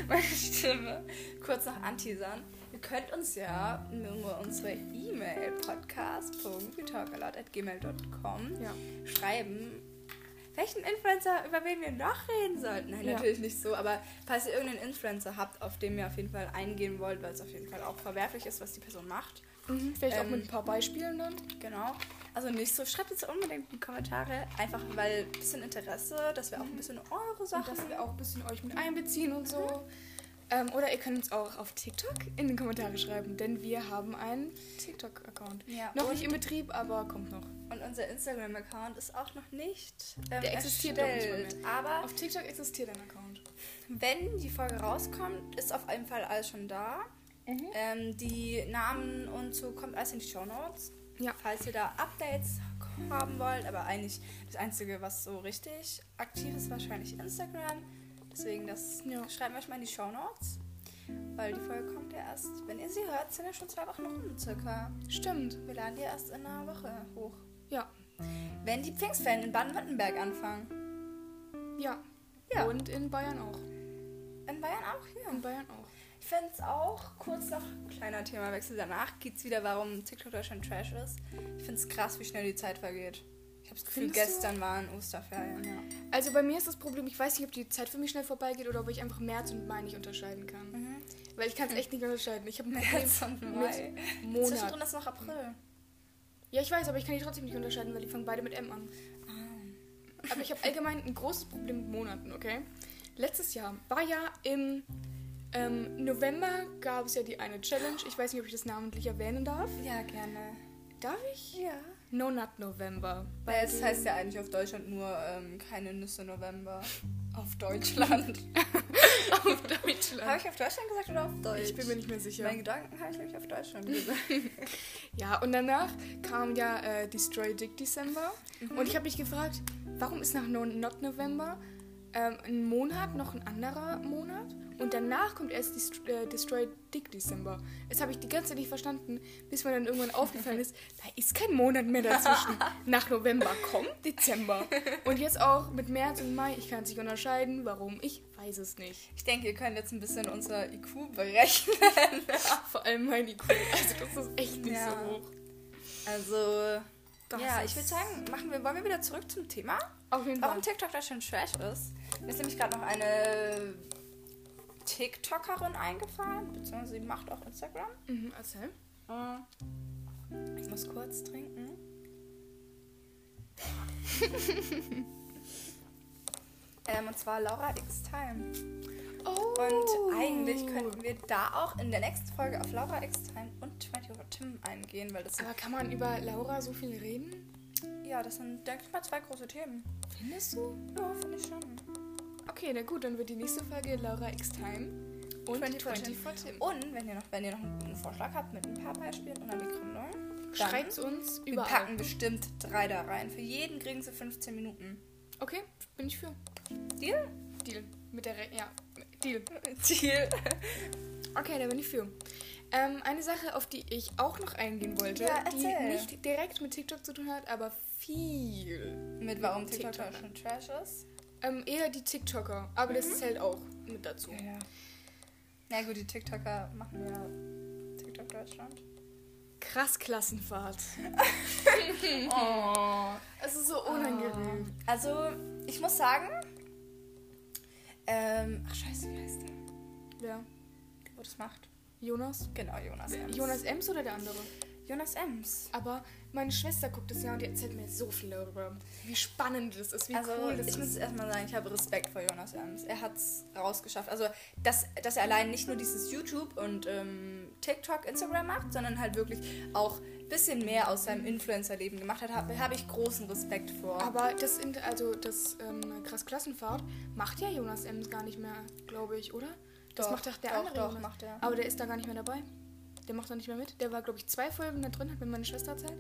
meine Stimme. Kurz noch anteasern. Ihr könnt uns ja über unsere E-Mail podcast.talkalot.gmail.com Ja. schreiben, welchen Influencer, über wen wir noch reden sollten. Nein, Ja. natürlich nicht so, aber falls ihr irgendeinen Influencer habt, auf den ihr auf jeden Fall eingehen wollt, weil es auf jeden Fall auch verwerflich ist, was die Person macht. Mhm, vielleicht auch Ähm, mit ein paar Beispielen dann. Genau. Also nicht so, schreibt jetzt unbedingt in die Kommentare, einfach weil ein bisschen Interesse, dass wir auch ein bisschen eure Und Sachen. dass wir auch ein bisschen euch mit einbeziehen und so. Ähm, oder ihr könnt uns auch auf TikTok in die Kommentare schreiben, denn wir haben einen TikTok-Account. Ja, noch und- nicht in Betrieb, aber kommt noch. Und unser Instagram-Account ist auch noch nicht ähm, Der existiert erstellt. mal Aber Auf TikTok existiert ein Account. wenn die Folge rauskommt, ist auf jeden Fall alles schon da. Mhm. Ähm, die Namen und so kommt alles in die Show Notes. Ja. Falls ihr da Updates haben wollt, aber eigentlich das Einzige, was so richtig aktiv ist, wahrscheinlich Instagram. Deswegen, das Ja. schreiben wir euch mal in die Show Notes. Weil die Folge kommt ja erst, wenn ihr sie hört, sind ja schon zwei Wochen rum circa. Stimmt. Wir laden die erst in einer Woche hoch. Ja. Wenn die Pfingstferien in Baden-Württemberg anfangen. Ja. Ja. Und in Bayern auch. In Bayern auch, ja. In Bayern auch. Ich finde es auch, kurz noch, kleiner Themawechsel, danach geht es wieder, warum TikTok Deutschland Trash ist. Ich finde es krass, wie schnell die Zeit vergeht. Ich habe das Gefühl, Findest du? gestern waren Osterferien, ja. Also bei mir ist das Problem, ich weiß nicht, ob die Zeit für mich schnell vorbeigeht oder ob ich einfach März und Mai nicht unterscheiden kann. Weil ich kann es echt nicht unterscheiden. Ich habe März und Mai. mit Zwischendrin Monat. ist noch April. Ja, ich weiß, aber ich kann die trotzdem nicht unterscheiden, weil die fangen beide mit M an. Ah. Aber ich habe allgemein ein großes Problem mit Monaten, okay? Letztes Jahr war ja im ähm, November gab es ja die eine Challenge. Ich weiß nicht, ob ich das namentlich erwähnen darf. Ja, gerne. Darf ich? Ja. No Nut November. Weil es heißt ja eigentlich auf Deutschland nur ähm, keine Nüsse November. Auf Deutschland. auf habe Deutschland. ich auf Deutschland gesagt oder auf Deutsch? Ich bin mir nicht mehr sicher. Meine Gedanken habe ich nämlich auf Deutschland gesagt. Ja, und danach kam ja äh, Destroy Dick December. Und ich habe mich gefragt, warum ist nach No Not November ähm, ein Monat noch ein anderer Monat? Und danach kommt erst Dest äh, Destroy Dick December. Das habe ich die ganze Zeit nicht verstanden, bis mir dann irgendwann aufgefallen ist, da ist kein Monat mehr dazwischen. Nach November kommt Dezember. Und jetzt auch mit März und Mai, ich kann es nicht unterscheiden. Warum? Ich weiß es nicht. Ich denke, ihr könnt jetzt ein bisschen unser IQ berechnen. Vor allem mein IQ. Also das ist echt nicht Ja. so hoch. Also, Das ja, ich würde sagen, machen wir, wollen wir wieder zurück zum Thema? Auf jeden Fall. Warum TikTok da schon Trash ist? Mir ist nämlich gerade noch eine TikTokerin eingefallen, beziehungsweise sie macht auch Instagram. Mhm, erzähl. Äh, Ich muss kurz trinken. ähm, und zwar Laura X Time. Oh. Und eigentlich könnten wir da auch in der nächsten Folge auf Laura X Time und 20 Over Tim eingehen, weil das Aber kann man über Laura so viel reden? ja, das sind, denke ich mal, zwei große Themen. Findest du? Ja, finde ich schon. Okay, na gut, dann wird die nächste Folge Laura X Time und 24 24 Tim. Tim. Und wenn ihr noch, wenn ihr noch einen guten Vorschlag habt mit ein paar Beispielen und einer Begründung, dann Schreibt uns wir überall. packen bestimmt drei da rein. Für jeden kriegen sie 15 Minuten. Okay, bin ich für. Deal? Deal. Mit der Re Ja, Deal. Deal. Okay, da bin ich für. Ähm, eine Sache, auf die ich auch noch eingehen wollte, Ja, die nicht direkt mit TikTok zu tun hat, aber viel. Mit warum TikTok da TikToker. schon Trash ist? Ähm, eher die TikToker, aber das zählt auch mit dazu. ja. Na gut, die TikToker machen ja TikTok Deutschland. Krass Klassenfahrt. Oh. Es ist so unangenehm. Also, ich muss sagen, ähm, ach scheiße, wie heißt der? Wer? Wo das macht? Jonas? Genau, Jonas Ems. Jonas Ems oder der andere? Jonas Ems. Aber meine Schwester guckt es ja und die erzählt mir so viel darüber. Wie spannend das ist, wie Also, cool das ich muss ist. erstmal sagen, ich habe Respekt vor Jonas Ems. Er hat es rausgeschafft. Also, dass, dass er allein nicht nur dieses YouTube und ähm, TikTok, Instagram macht, sondern halt wirklich auch ein bisschen mehr aus seinem Influencer-Leben gemacht hat, habe hab ich großen Respekt vor. Aber das, also das ähm, krass Klassenfahrt macht ja Jonas Ems gar nicht mehr, glaube ich, oder? Das Doch, macht doch der doch, andere. doch, macht er. Aber der ist da gar nicht mehr dabei. Der macht da nicht mehr mit. Der war, glaube ich, zwei Folgen da drin, hat mir meine Schwester erzählt.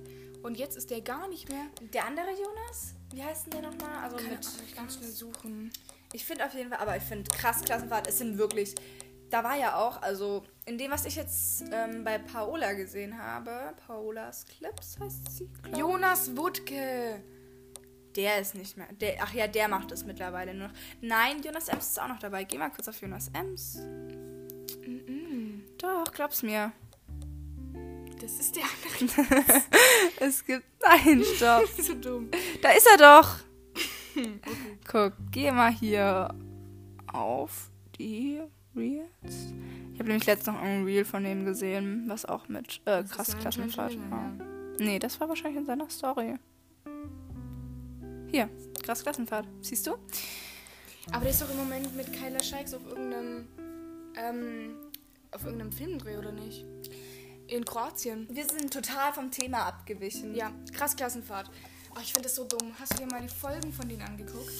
Und jetzt ist der gar nicht mehr. Der andere Jonas? Wie heißt denn der nochmal? Also Keine mit Ahnung, ich kann schnell suchen. Ich finde auf jeden Fall, aber ich finde krass Klassenfahrt, es sind wirklich. Da war ja auch, also in dem, was ich jetzt ähm, bei Paola gesehen habe, Paolas Clips heißt sie, glaub. Jonas Wutke. Der ist nicht mehr. Der, ach ja, der macht es mittlerweile nur noch. Nein, Jonas Ems ist auch noch dabei. Geh mal kurz auf Jonas Ems. Doch, glaub's mir. Das ist der andere. Es gibt. Nein, stopp. so dumm. Da ist er doch. Guck, geh mal hier auf die Reels. Ich habe nämlich letztens noch ein Reel von dem gesehen, was auch mit äh, krass Klassenfahrt war. länger Nee, das war wahrscheinlich in seiner Story. Hier, krass Klassenfahrt. Siehst du? Aber der ist doch im Moment mit Kyla Scheiks auf irgendeinem, ähm, auf irgendeinem Filmdreh, oder nicht? In Kroatien. Wir sind total vom Thema abgewichen. Ja, krass Klassenfahrt. Oh, ich finde das so dumm. Hast du dir mal die Folgen von denen angeguckt?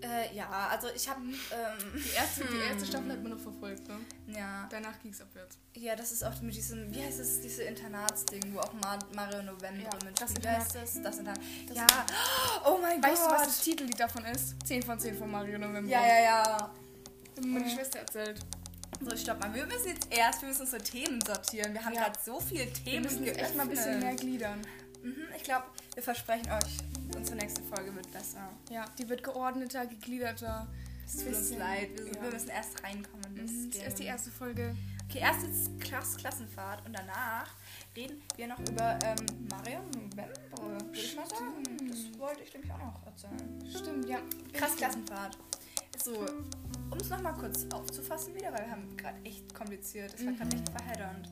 Äh, ja, also ich habe. Ähm, Die erste, die erste Staffel hat man noch verfolgt, ne? ja. Danach ging es abwärts. ja, das ist auch mit diesem, wie heißt es, diese Internatsding, wo auch Mar Mario November Ja, mit das Wie Internat. heißt das? Das Internat. Das ja. Oh mein Weißt du, Gott. was das Titellied davon ist? 10 von 10 von Mario November. ja, ja, ja. Meine Schwester erzählt. So, stopp mal. Wir müssen jetzt erst, wir müssen unsere Themen sortieren. Wir haben Ja. gerade so viele Themen Wir müssen jetzt echt mal ein bisschen mehr gliedern. Mhm, ich glaube, wir versprechen euch, unsere nächste Folge wird besser. Ja, die wird geordneter, gegliederter. Es tut uns leid, wir, ja. wir müssen erst reinkommen. Mhm, Das ist die erste Folge. Okay, erst jetzt Klass Klassenfahrt und danach reden wir noch über ähm, Mario November, würde ich mal sagen. Das wollte ich nämlich auch noch erzählen. Stimmt, ja. Krass Klassenfahrt. So, um es nochmal kurz aufzufassen wieder, weil wir haben gerade echt kompliziert. Es war gerade echt verheddernd.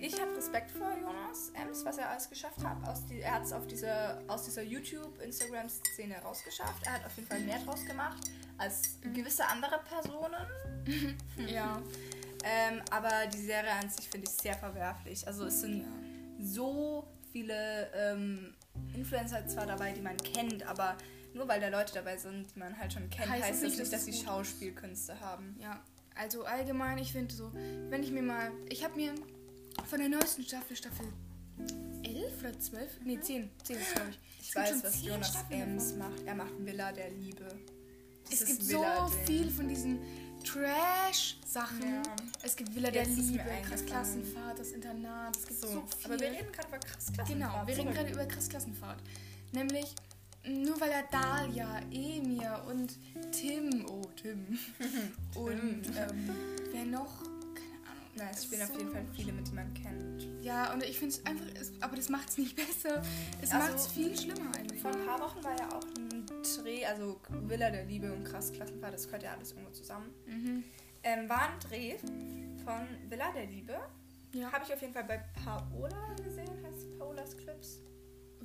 ich habe Respekt vor Jonas Ems, was er alles geschafft hat. Aus die, er hat es diese, aus dieser YouTube-Instagram-Szene rausgeschafft. Er hat auf jeden Fall mehr draus gemacht als Mhm. gewisse andere Personen. Ja. Ähm, aber die Serie an sich finde ich sehr verwerflich. Also es sind Ja. so viele ähm, Influencer zwar dabei, die man kennt, aber nur weil da Leute dabei sind, die man halt schon kennt, Heißt heißt, es das nicht, dass dass es sie gut ist. Schauspielkünste haben. Ja, also allgemein, ich finde so, wenn ich mir mal, ich habe mir von der neuesten Staffel, Staffel 11 oder 12? Nee, 10, 10 ist glaube ich. Ich Es weiß, was 10 Jonas Staffeln Ems macht. Er macht Villa der Liebe. Es Dieses gibt so viel von diesen Trash-Sachen. Ja. Es gibt Villa der Jetzt mir Liebe, krass Klassenfahrt, das Internat, es gibt so, So, viel. aber wir reden gerade über krass Klassenfahrt. Genau, wir reden gerade über krass Klassenfahrt. Nämlich, nur weil er Dalia, Emir und Tim, oh Tim, und ähm, wer noch? Keine Ahnung. Nein, es spielen So- auf jeden Fall viele, mit die man kennt. Ja, und ich finde es einfach, es, aber das macht es nicht besser. Es Also, macht es viel schlimmer eigentlich. Vor ein paar Wochen war ja auch ein Dreh, also Villa der Liebe und krass Klassenfahrt, das gehört ja alles irgendwo zusammen. Mhm. Ähm, war ein Dreh von Villa der Liebe. Ja, Habe ich auf jeden Fall bei Paola gesehen, heißt Paolas Clips.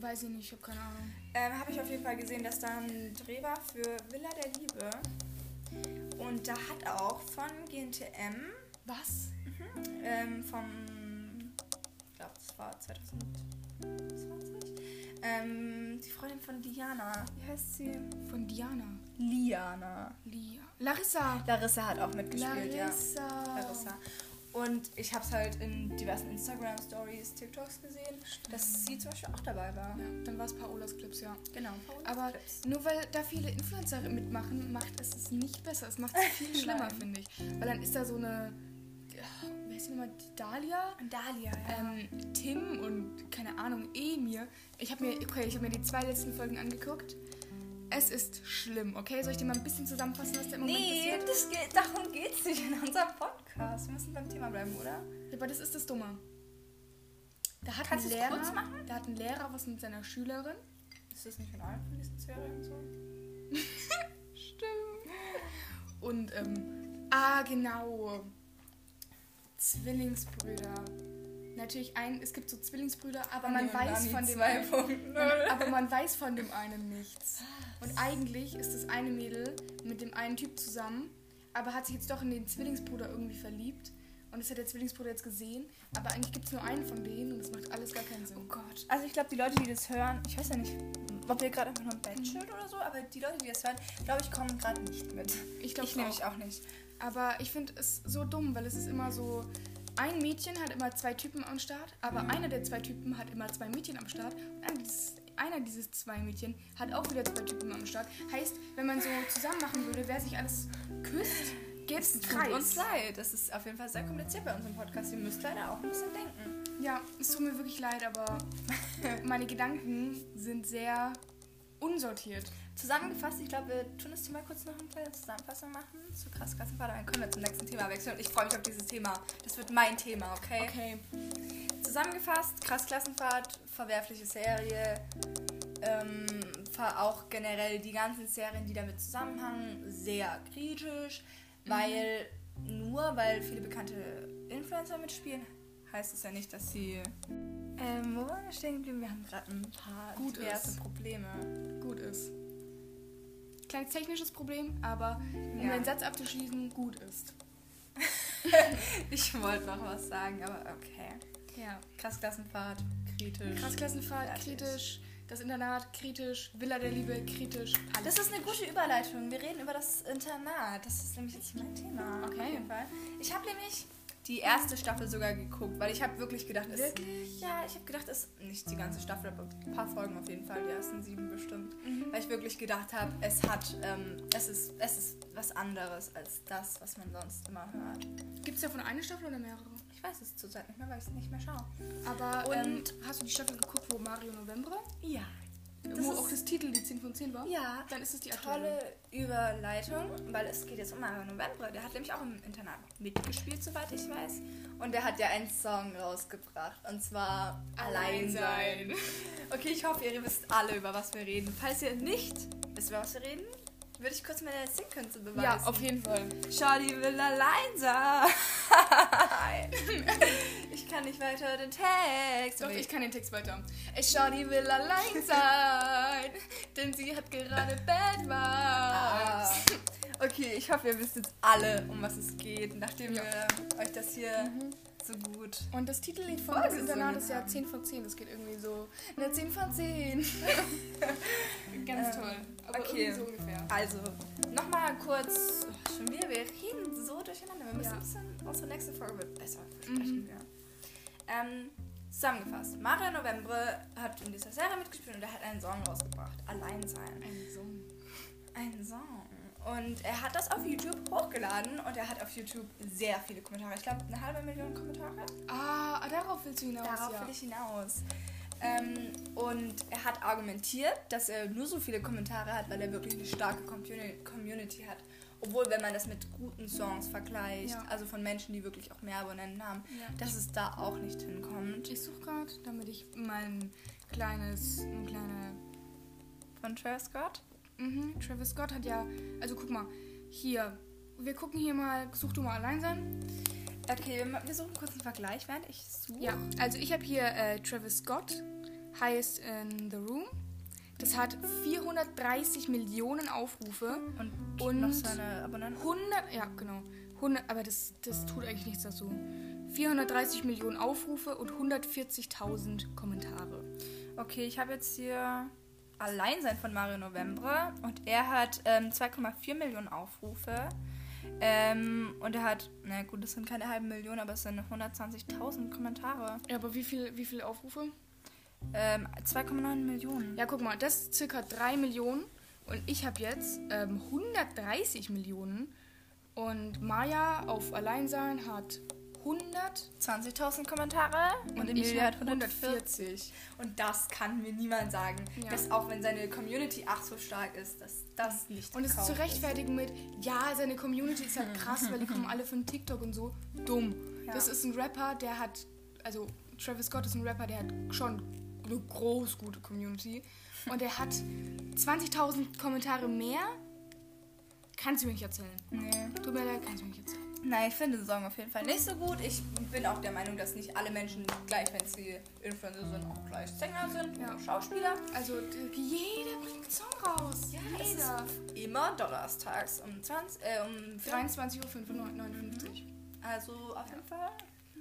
Weiß ich nicht, ich habe keine Ahnung. Ähm, Habe ich auf jeden Fall gesehen, dass da ein Dreh war für Villa der Liebe. Und da hat auch von GNTM, Was? ähm, vom, ich glaube, das war 2020, ähm, die Freundin von Diana, wie heißt sie? Von Diana. Liana. Lia. Larissa. Larissa hat auch mitgespielt, ja. Larissa. Und ich habe es halt in diversen Instagram-Stories, TikToks gesehen, dass sie zum Beispiel auch dabei war. Ja, dann war es Paolas Clips, ja. Genau. Aber nur weil da viele Influencer mitmachen, macht es es nicht besser. Es macht es viel schlimmer, finde ich. Weil dann ist da so eine. ja, Wer ist die nochmal? Dalia? Dalia, Ähm, Tim und keine Ahnung, Emir. Ich habe mir, okay, ich hab mir die zwei letzten Folgen angeguckt. Es ist schlimm, okay? Soll ich dir mal ein bisschen zusammenfassen, was da im Moment Nee, passiert? das geht, darum geht es nicht in unserem Podcast. Wir müssen beim Thema bleiben, oder? Ja, aber das ist das Dumme. Da hat Kannst ein Lehrer, kurz machen? da hat ein Lehrer was mit seiner Schülerin. Ist das nicht in allen von diesen Serien so? Stimmt. Und, ähm, ah, genau. Zwillingsbrüder. Natürlich ein, es gibt so Zwillingsbrüder, aber man weiß von dem einen, 2.0. aber man weiß von dem einen nichts. Und eigentlich ist das eine Mädel mit dem einen Typ zusammen, aber hat sich jetzt doch in den Zwillingsbruder irgendwie verliebt. Und das hat der Zwillingsbruder jetzt gesehen. Aber eigentlich gibt es nur einen von denen und das macht alles gar keinen Sinn. Oh Gott. Also ich glaube, die Leute, die das hören, ich weiß ja nicht, ob ihr gerade einfach nur im Bett chillt oder so, aber die Leute, die das hören, glaube ich, kommen gerade nicht mit. Ich glaube Ich nämlich auch nicht. Aber ich finde es so dumm, weil es ist immer so, ein Mädchen hat immer zwei Typen am Start, aber einer der zwei Typen hat immer zwei Mädchen am Start. Und einer einer dieses zwei Mädchen hat auch wieder zwei Typen am Start. Heißt, wenn man so zusammen machen würde, wer sich alles küsst, geht es Tut uns leid. Das ist auf jeden Fall sehr kompliziert bei unserem Podcast. Ihr müsst leider auch ein bisschen denken. Ja, es tut mir wirklich leid, aber meine Gedanken sind sehr unsortiert. Zusammengefasst, ich glaube, wir tun das Thema kurz noch eine kleine Zusammenfassung machen zu krass Klassenfahrt. Dann können wir zum nächsten Thema wechseln. Und ich freue mich auf dieses Thema. Das wird mein Thema, okay? Okay. Zusammengefasst, krass Klassenfahrt, verwerfliche Serie. Ähm, auch generell die ganzen Serien, die damit zusammenhängen, sehr kritisch. Weil nur weil viele bekannte Influencer mitspielen, heißt es ja nicht, dass sie. Ähm, wo waren wir stehen geblieben? Wir haben gerade ein paar Gut diverse ist. Probleme. Gut ist. Kleines technisches Problem, aber um Ja. den Satz abzuschließen, gut ist. Ich wollte noch was sagen, aber okay. Ja. Krass Klassenfahrt, kritisch. Krass Klassenfahrt, kritisch. Das Internat, kritisch. Villa der Liebe, kritisch. Alles. Das ist eine gute Überleitung. Wir reden über das Internat. Das ist nämlich jetzt mein Thema. Okay. Auf jeden Fall. Ich habe nämlich die erste Staffel sogar geguckt, weil ich habe wirklich gedacht, es, Wirklich? ja, ich habe gedacht, es nicht die ganze Staffel, aber ein paar Folgen auf jeden Fall, die ersten sieben bestimmt, Mhm. weil ich wirklich gedacht habe, es hat, ähm, es ist, es ist was anderes als das, was man sonst immer hört. Gibt es davon eine Staffel oder mehrere? Ich weiß es zurzeit nicht mehr, weil ich es nicht mehr schaue. Aber Und- ähm, hast du die Staffel geguckt, wo Mario November? Ja. Das wo auch das Titel die 10 von 10 war? Ja, Dann ist es die aktuelle. tolle Überleitung, weil es geht jetzt um Mario November. Der hat nämlich auch im Internat mitgespielt, soweit ich weiß. Und der hat ja einen Song rausgebracht. Und zwar Allein sein. Okay, ich hoffe, ihr wisst alle, über was wir reden. Falls ihr nicht wisst, über was wir reden, Würde ich kurz meine Singkünste beweisen? Ja, auf jeden Fall. Shorty will allein sein. ich kann nicht weiter den Text. Doch, ich kann den Text weiter. Shorty will allein sein, denn sie hat gerade Bad Vibes. Ah. Okay, ich hoffe, ihr wisst jetzt alle, um was es geht, nachdem Ja. wir euch das hier so gut. Und das Titellied von das Internat ist ja gesungen 10 von 10. Das geht irgendwie so. Eine 10 von 10. Ganz Ähm, toll. Aber okay. so ungefähr. Also, nochmal kurz. Oh, schon wieder, wir reden so durcheinander. Wir müssen Ja. ein bisschen. Unsere nächste Folge wird besser, Mhm. versprechen wir. Ähm, zusammengefasst: Mario Novembre hat in dieser Serie mitgespielt und er hat einen Song rausgebracht. Allein sein. Ein Song. Ein Song. Und er hat das auf YouTube hochgeladen und er hat auf YouTube sehr viele Kommentare. Ich glaube, eine halbe Million Kommentare. Ah, ah, darauf willst du hinaus. Darauf ja. will ich hinaus. Ähm, und er hat argumentiert, dass er nur so viele Kommentare hat, weil er wirklich eine starke Communi- Community hat. Obwohl, wenn man das mit guten Songs vergleicht, Ja. also von Menschen, die wirklich auch mehr Abonnenten haben, Ja. dass es da auch nicht hinkommt. Ich suche gerade, damit ich mein kleines, ein kleine. Von Travis Scott? Mhm, Travis Scott hat ja. Also guck mal, hier. Wir gucken hier mal. Such du mal allein sein. Okay, wir, wir suchen kurz einen Vergleich, während ich suche. Ja, also ich habe hier äh, Travis Scott, heißt in The Room. Das hat 430 Millionen Aufrufe. Und, Und- noch seine Abonnenten. 100, ja genau, 100, aber das, das tut eigentlich nichts dazu. 430 Millionen Aufrufe und 140.000 Kommentare. Okay, ich habe jetzt hier Alleinsein von Mario Novembre und er hat ähm, 2,4 Millionen Aufrufe. Ähm, und er hat, na gut, das sind keine halben Millionen, aber es sind 120.000 Kommentare. Ja, aber wie viel, wie viele Aufrufe? Ähm, 2,9 Millionen. Ja, guck mal, das ist circa 3 Millionen und ich habe jetzt ähm, 130 Millionen und Maya auf Alleinsein hat 100 20.000 Kommentare und, Emilia hat hat 140. 140. Und das kann mir niemand sagen, Ja. dass auch wenn seine Community ach so stark ist, dass das nicht Und es ist zu rechtfertigen mit, ja, seine Community ist halt krass, weil die kommen alle von TikTok und so. Dumm. Ja. Das ist ein Rapper, der hat, also Travis Scott ist ein Rapper, der hat schon eine groß gute Community. Und der hat 20.000 Kommentare mehr. Kannst du mir nicht erzählen. Nee. Tut mir leid, kannst du mir nicht erzählen. Nein, ich finde den Song auf jeden Fall nicht so gut. Ich bin auch der Meinung, dass nicht alle Menschen gleich, wenn sie Influencer sind, auch gleich Sänger sind Ja. Schauspieler. Also jeder bringt einen Song raus. Ja, jeder. Immer donnerstags um 20, äh, um 23.59 Uhr. Also auf jeden Fall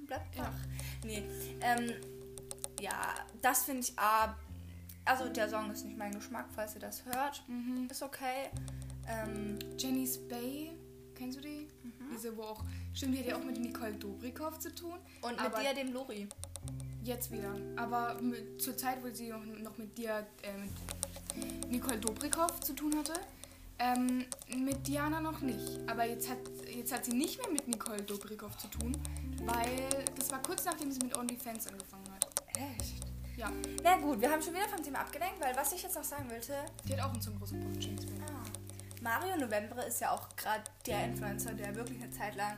bleibt Ja. wach. Nee, ähm, ja, das finde ich ab. Also der Song ist nicht mein Geschmack, falls ihr das hört. Mhm. Ist okay. Ähm, Jenny's Bay, kennst du die? Diese, wo auch, stimmt, die hat ja auch mit Nicole Dobrikov zu tun. und mit dir, dem Lori. Jetzt wieder. Aber mit, zur Zeit, wo sie noch, noch mit dir, äh, mit Nicole Dobrikov zu tun hatte, ähm, mit Diana noch nicht. Aber jetzt hat, jetzt hat sie nicht mehr mit Nicole Dobrikov zu tun, weil das war kurz nachdem sie mit OnlyFans angefangen hat. Echt? Ja, Na gut, wir haben schon wieder vom Thema abgelenkt, weil was ich jetzt noch sagen wollte, die hat auch einen rausgebracht, James Bay. Ah, Mario Novembre ist ja auch gerade der Influencer, der wirklich eine Zeit lang.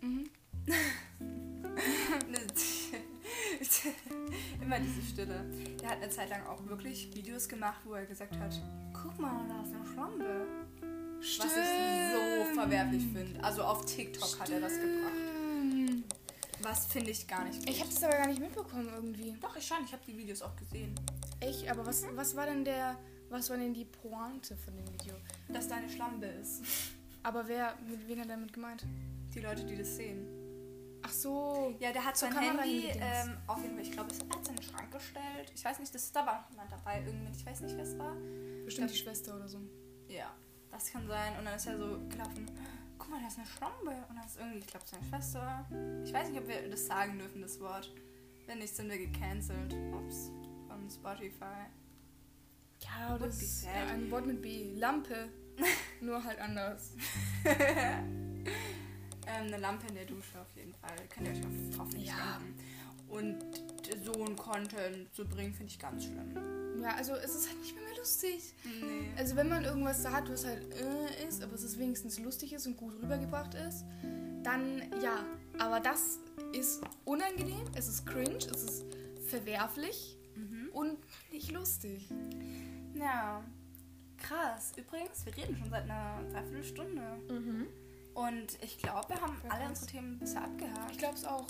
Mhm. Immer diese Stille. Der hat eine Zeit lang auch wirklich Videos gemacht, wo er gesagt hat: Guck mal, da ist eine Schlampe. Was ich so verwerflich finde. Also auf TikTok hat er das gebracht. Stimmt. Was finde ich gar nicht gut. Ich habe das aber gar nicht mitbekommen irgendwie. Doch, ich schon. Ich habe die Videos auch gesehen. Echt? Aber was, was war denn der, was war denn die Pointe von dem Video? Dass da eine Schlampe ist. Aber wer, mit wem hat er damit gemeint? Die Leute, die das sehen. Ach so. Ja, der hat Zur sein Kamera Handy ähm, auf jeden Fall, ich glaube, es hat in den Schrank gestellt. Ich weiß nicht, das ist da war noch jemand dabei, irgendjemand, ich weiß nicht, wer es war. Bestimmt die Schwester oder so. Ja, das kann sein. Und dann ist er so gelaufen, guck mal, da ist eine Schlampe. Und dann ist irgendwie, ich glaube, seine Schwester. Ich weiß nicht, ob wir das sagen dürfen, das Wort. Wenn nicht, sind wir gecancelt. Ups, von Spotify. Ja, Would das ist ein Wort mit B. Lampe. Nur halt anders. Ähm, eine Lampe in der Dusche auf jeden Fall. Könnt ihr euch auf, hoffentlich Ja. denken. Und so ein Content zu bringen, finde ich ganz schlimm. Ja, also es ist halt nicht mehr, mehr lustig. Nee. Also wenn man irgendwas sagt, was halt äh, ist, aber es ist wenigstens lustig ist und gut rübergebracht ist, dann ja. Aber das ist unangenehm, es ist cringe, es ist verwerflich Mhm. und nicht lustig. Ja. Krass. Übrigens, wir reden schon seit einer Dreiviertelstunde. Mhm. Und ich glaube, wir haben alle unsere Themen bisher abgehakt. Ich glaube es auch.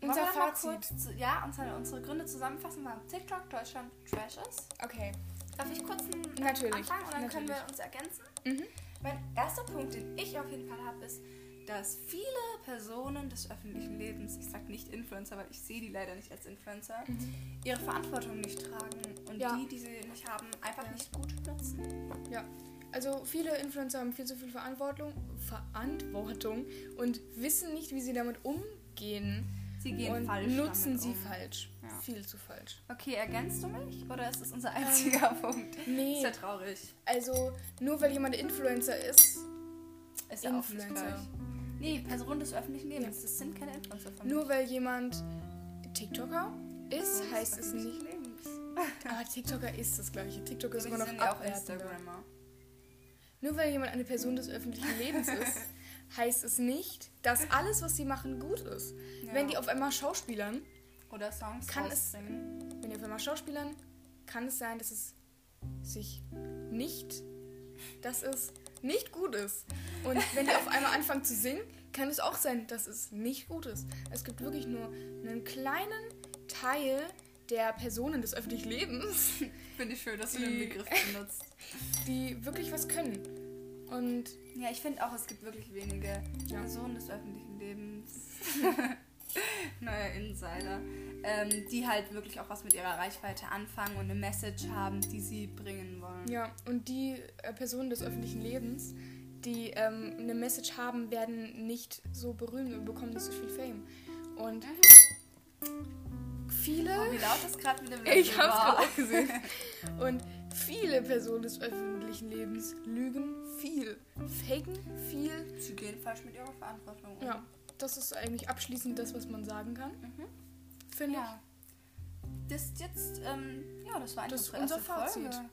Unser Fazit. kurz zu, ja, unsere, unsere Gründe zusammenfassen, warum TikTok Deutschland Trash ist. Okay. Darf ich kurz einen Natürlich, anfangen und dann können wir natürlich. uns ergänzen? Mhm. Mein erster Punkt, den ich auf jeden Fall habe, ist, dass viele Personen des öffentlichen Lebens, ich sage nicht Influencer, weil ich sehe die leider nicht als Influencer, ihre Verantwortung nicht tragen und Mhm. Ja. die, die sie nicht haben, einfach Ja. nicht gut nutzen. Ja. Also viele Influencer haben viel zu viel Verantwortung, Verantwortung und wissen nicht, wie sie damit umgehen. Sie gehen und falsch nutzen sie um. falsch. Ja. Viel zu falsch. Okay, ergänzt du mich oder ist das unser einziger Punkt? Ähm, Nee. Ist ja traurig. Also nur weil jemand Influencer ist, Ist ja auch nicht Influencer. gleich. Nee, Personen des öffentlichen Lebens, das sind keine Influencer von nur weil jemand TikToker ist, des heißt es nicht. Lebens. Aber TikToker ist das gleiche. TikToker ist immer noch sind auch. Instagrammer. Nur weil jemand eine Person des öffentlichen Lebens ist, heißt es nicht, dass alles, was sie machen, gut ist. Ja. Wenn die auf einmal Schauspielern, Oder Songs Kann es- rausbringen. wenn die auf einmal Schauspielern, kann es sein, dass es sich nicht, dass es nicht gut ist. Und wenn die auf einmal anfangen zu singen, kann es auch sein, dass es nicht gut ist. Es gibt wirklich nur einen kleinen Teil der Personen des öffentlichen Lebens, Finde ich schön, dass du den Begriff benutzt. die wirklich was können. Und Ja, ich finde auch, es gibt wirklich wenige Ja. Personen des öffentlichen Lebens. Neuer Insider. Ähm, die halt wirklich auch was mit ihrer Reichweite anfangen und eine Message haben, die sie bringen wollen. Ja, und die äh, Personen des öffentlichen Lebens, die ähm, eine Message haben, werden nicht so berühmt und bekommen nicht so viel Fame. Und viele, Oh, wie laut das gerade mit dem ich Laptop hab's gerade auch gesehen, und viele Personen des öffentlichen Lebens lügen viel, faken viel. Sie gehen falsch mit ihrer Verantwortung um. Ja, das ist eigentlich abschließend das, was man sagen kann, Mhm. finde Ja. Das ist jetzt, ähm, ja, das war eigentlich Das unsere unser erste Fazit. Folge.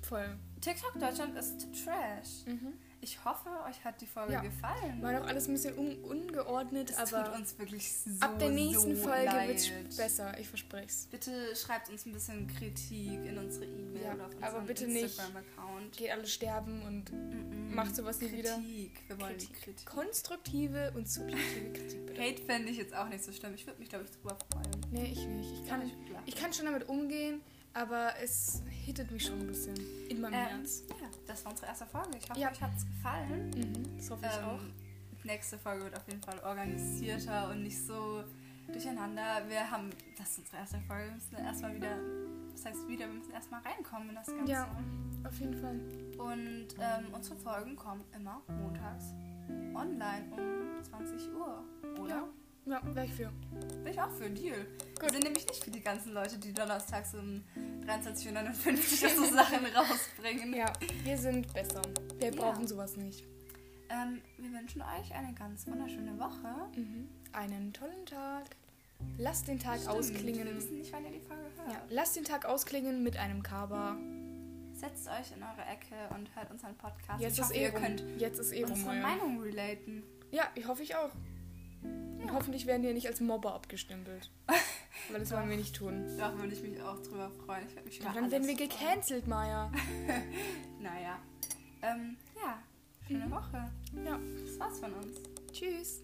ich. Voll. TikTok Deutschland ist Trash. Mhm. Ich hoffe, euch hat die Folge Ja. gefallen. War doch alles ein bisschen un ungeordnet, Es aber tut uns wirklich so, ab der nächsten so Folge leid. wird's besser, ich verspreche es. Bitte schreibt uns ein bisschen Kritik in unsere E-Mail Ja, oder auf aber unseren bitte nicht Instagram-Account. Geht alle sterben und Mm-mm. macht sowas nie wieder. Kritik. Wir wollen Kritik. Kritik. Konstruktive und subjektive Kritik bitte. Hate fände ich jetzt auch nicht so schlimm. Ich würde mich, glaube ich, drüber freuen. Nee, ich nicht. Ich kann, ich ich kann schon damit umgehen, aber es hittet mich schon ein bisschen in meinem ähm, Herz. ja, das war unsere erste Folge. Ich hoffe, Ja. euch hat es gefallen. Mhm, das hoffe ich Ähm, auch. Nächste Folge wird auf jeden Fall organisierter und nicht so durcheinander. Wir haben, das ist unsere erste Folge, wir müssen erstmal wieder, das heißt wieder, wir müssen erstmal reinkommen in das Ganze. Ja. Auf jeden Fall. Und ähm, unsere Folgen kommen immer montags online um 20 Uhr, oder? Ja. Ja, wäre ich für. Bin ich auch für Deal. Wir Gut. sind nämlich nicht für die ganzen Leute, die donnerstags um 23.59 Uhr so Sachen rausbringen. Ja, wir sind besser. Wir Ja. brauchen sowas nicht. Ähm, wir wünschen euch eine ganz wunderschöne Woche. Mhm. Einen tollen Tag. Lasst den Tag Stimmt, Wir ausklingen. wissen nicht, wann ihr die Folge hört. Ja, lasst den Tag ausklingen mit einem Kaba. Setzt euch in eure Ecke und hört unseren Podcast. Jetzt ich ist hoffe, eh ihr rum. könnt Jetzt ist eh rum. unsere ja. Meinung relaten. Ja, ich hoffe ich auch. Und hoffentlich werden wir nicht als Mobber abgestempelt. Weil das wollen wir nicht tun. Da würde ich mich auch drüber freuen. Ich mich über Ja, dann werden wir gecancelt, Maya. Naja. Ähm, ja, schöne Woche. Ja. Das war's von uns. Tschüss.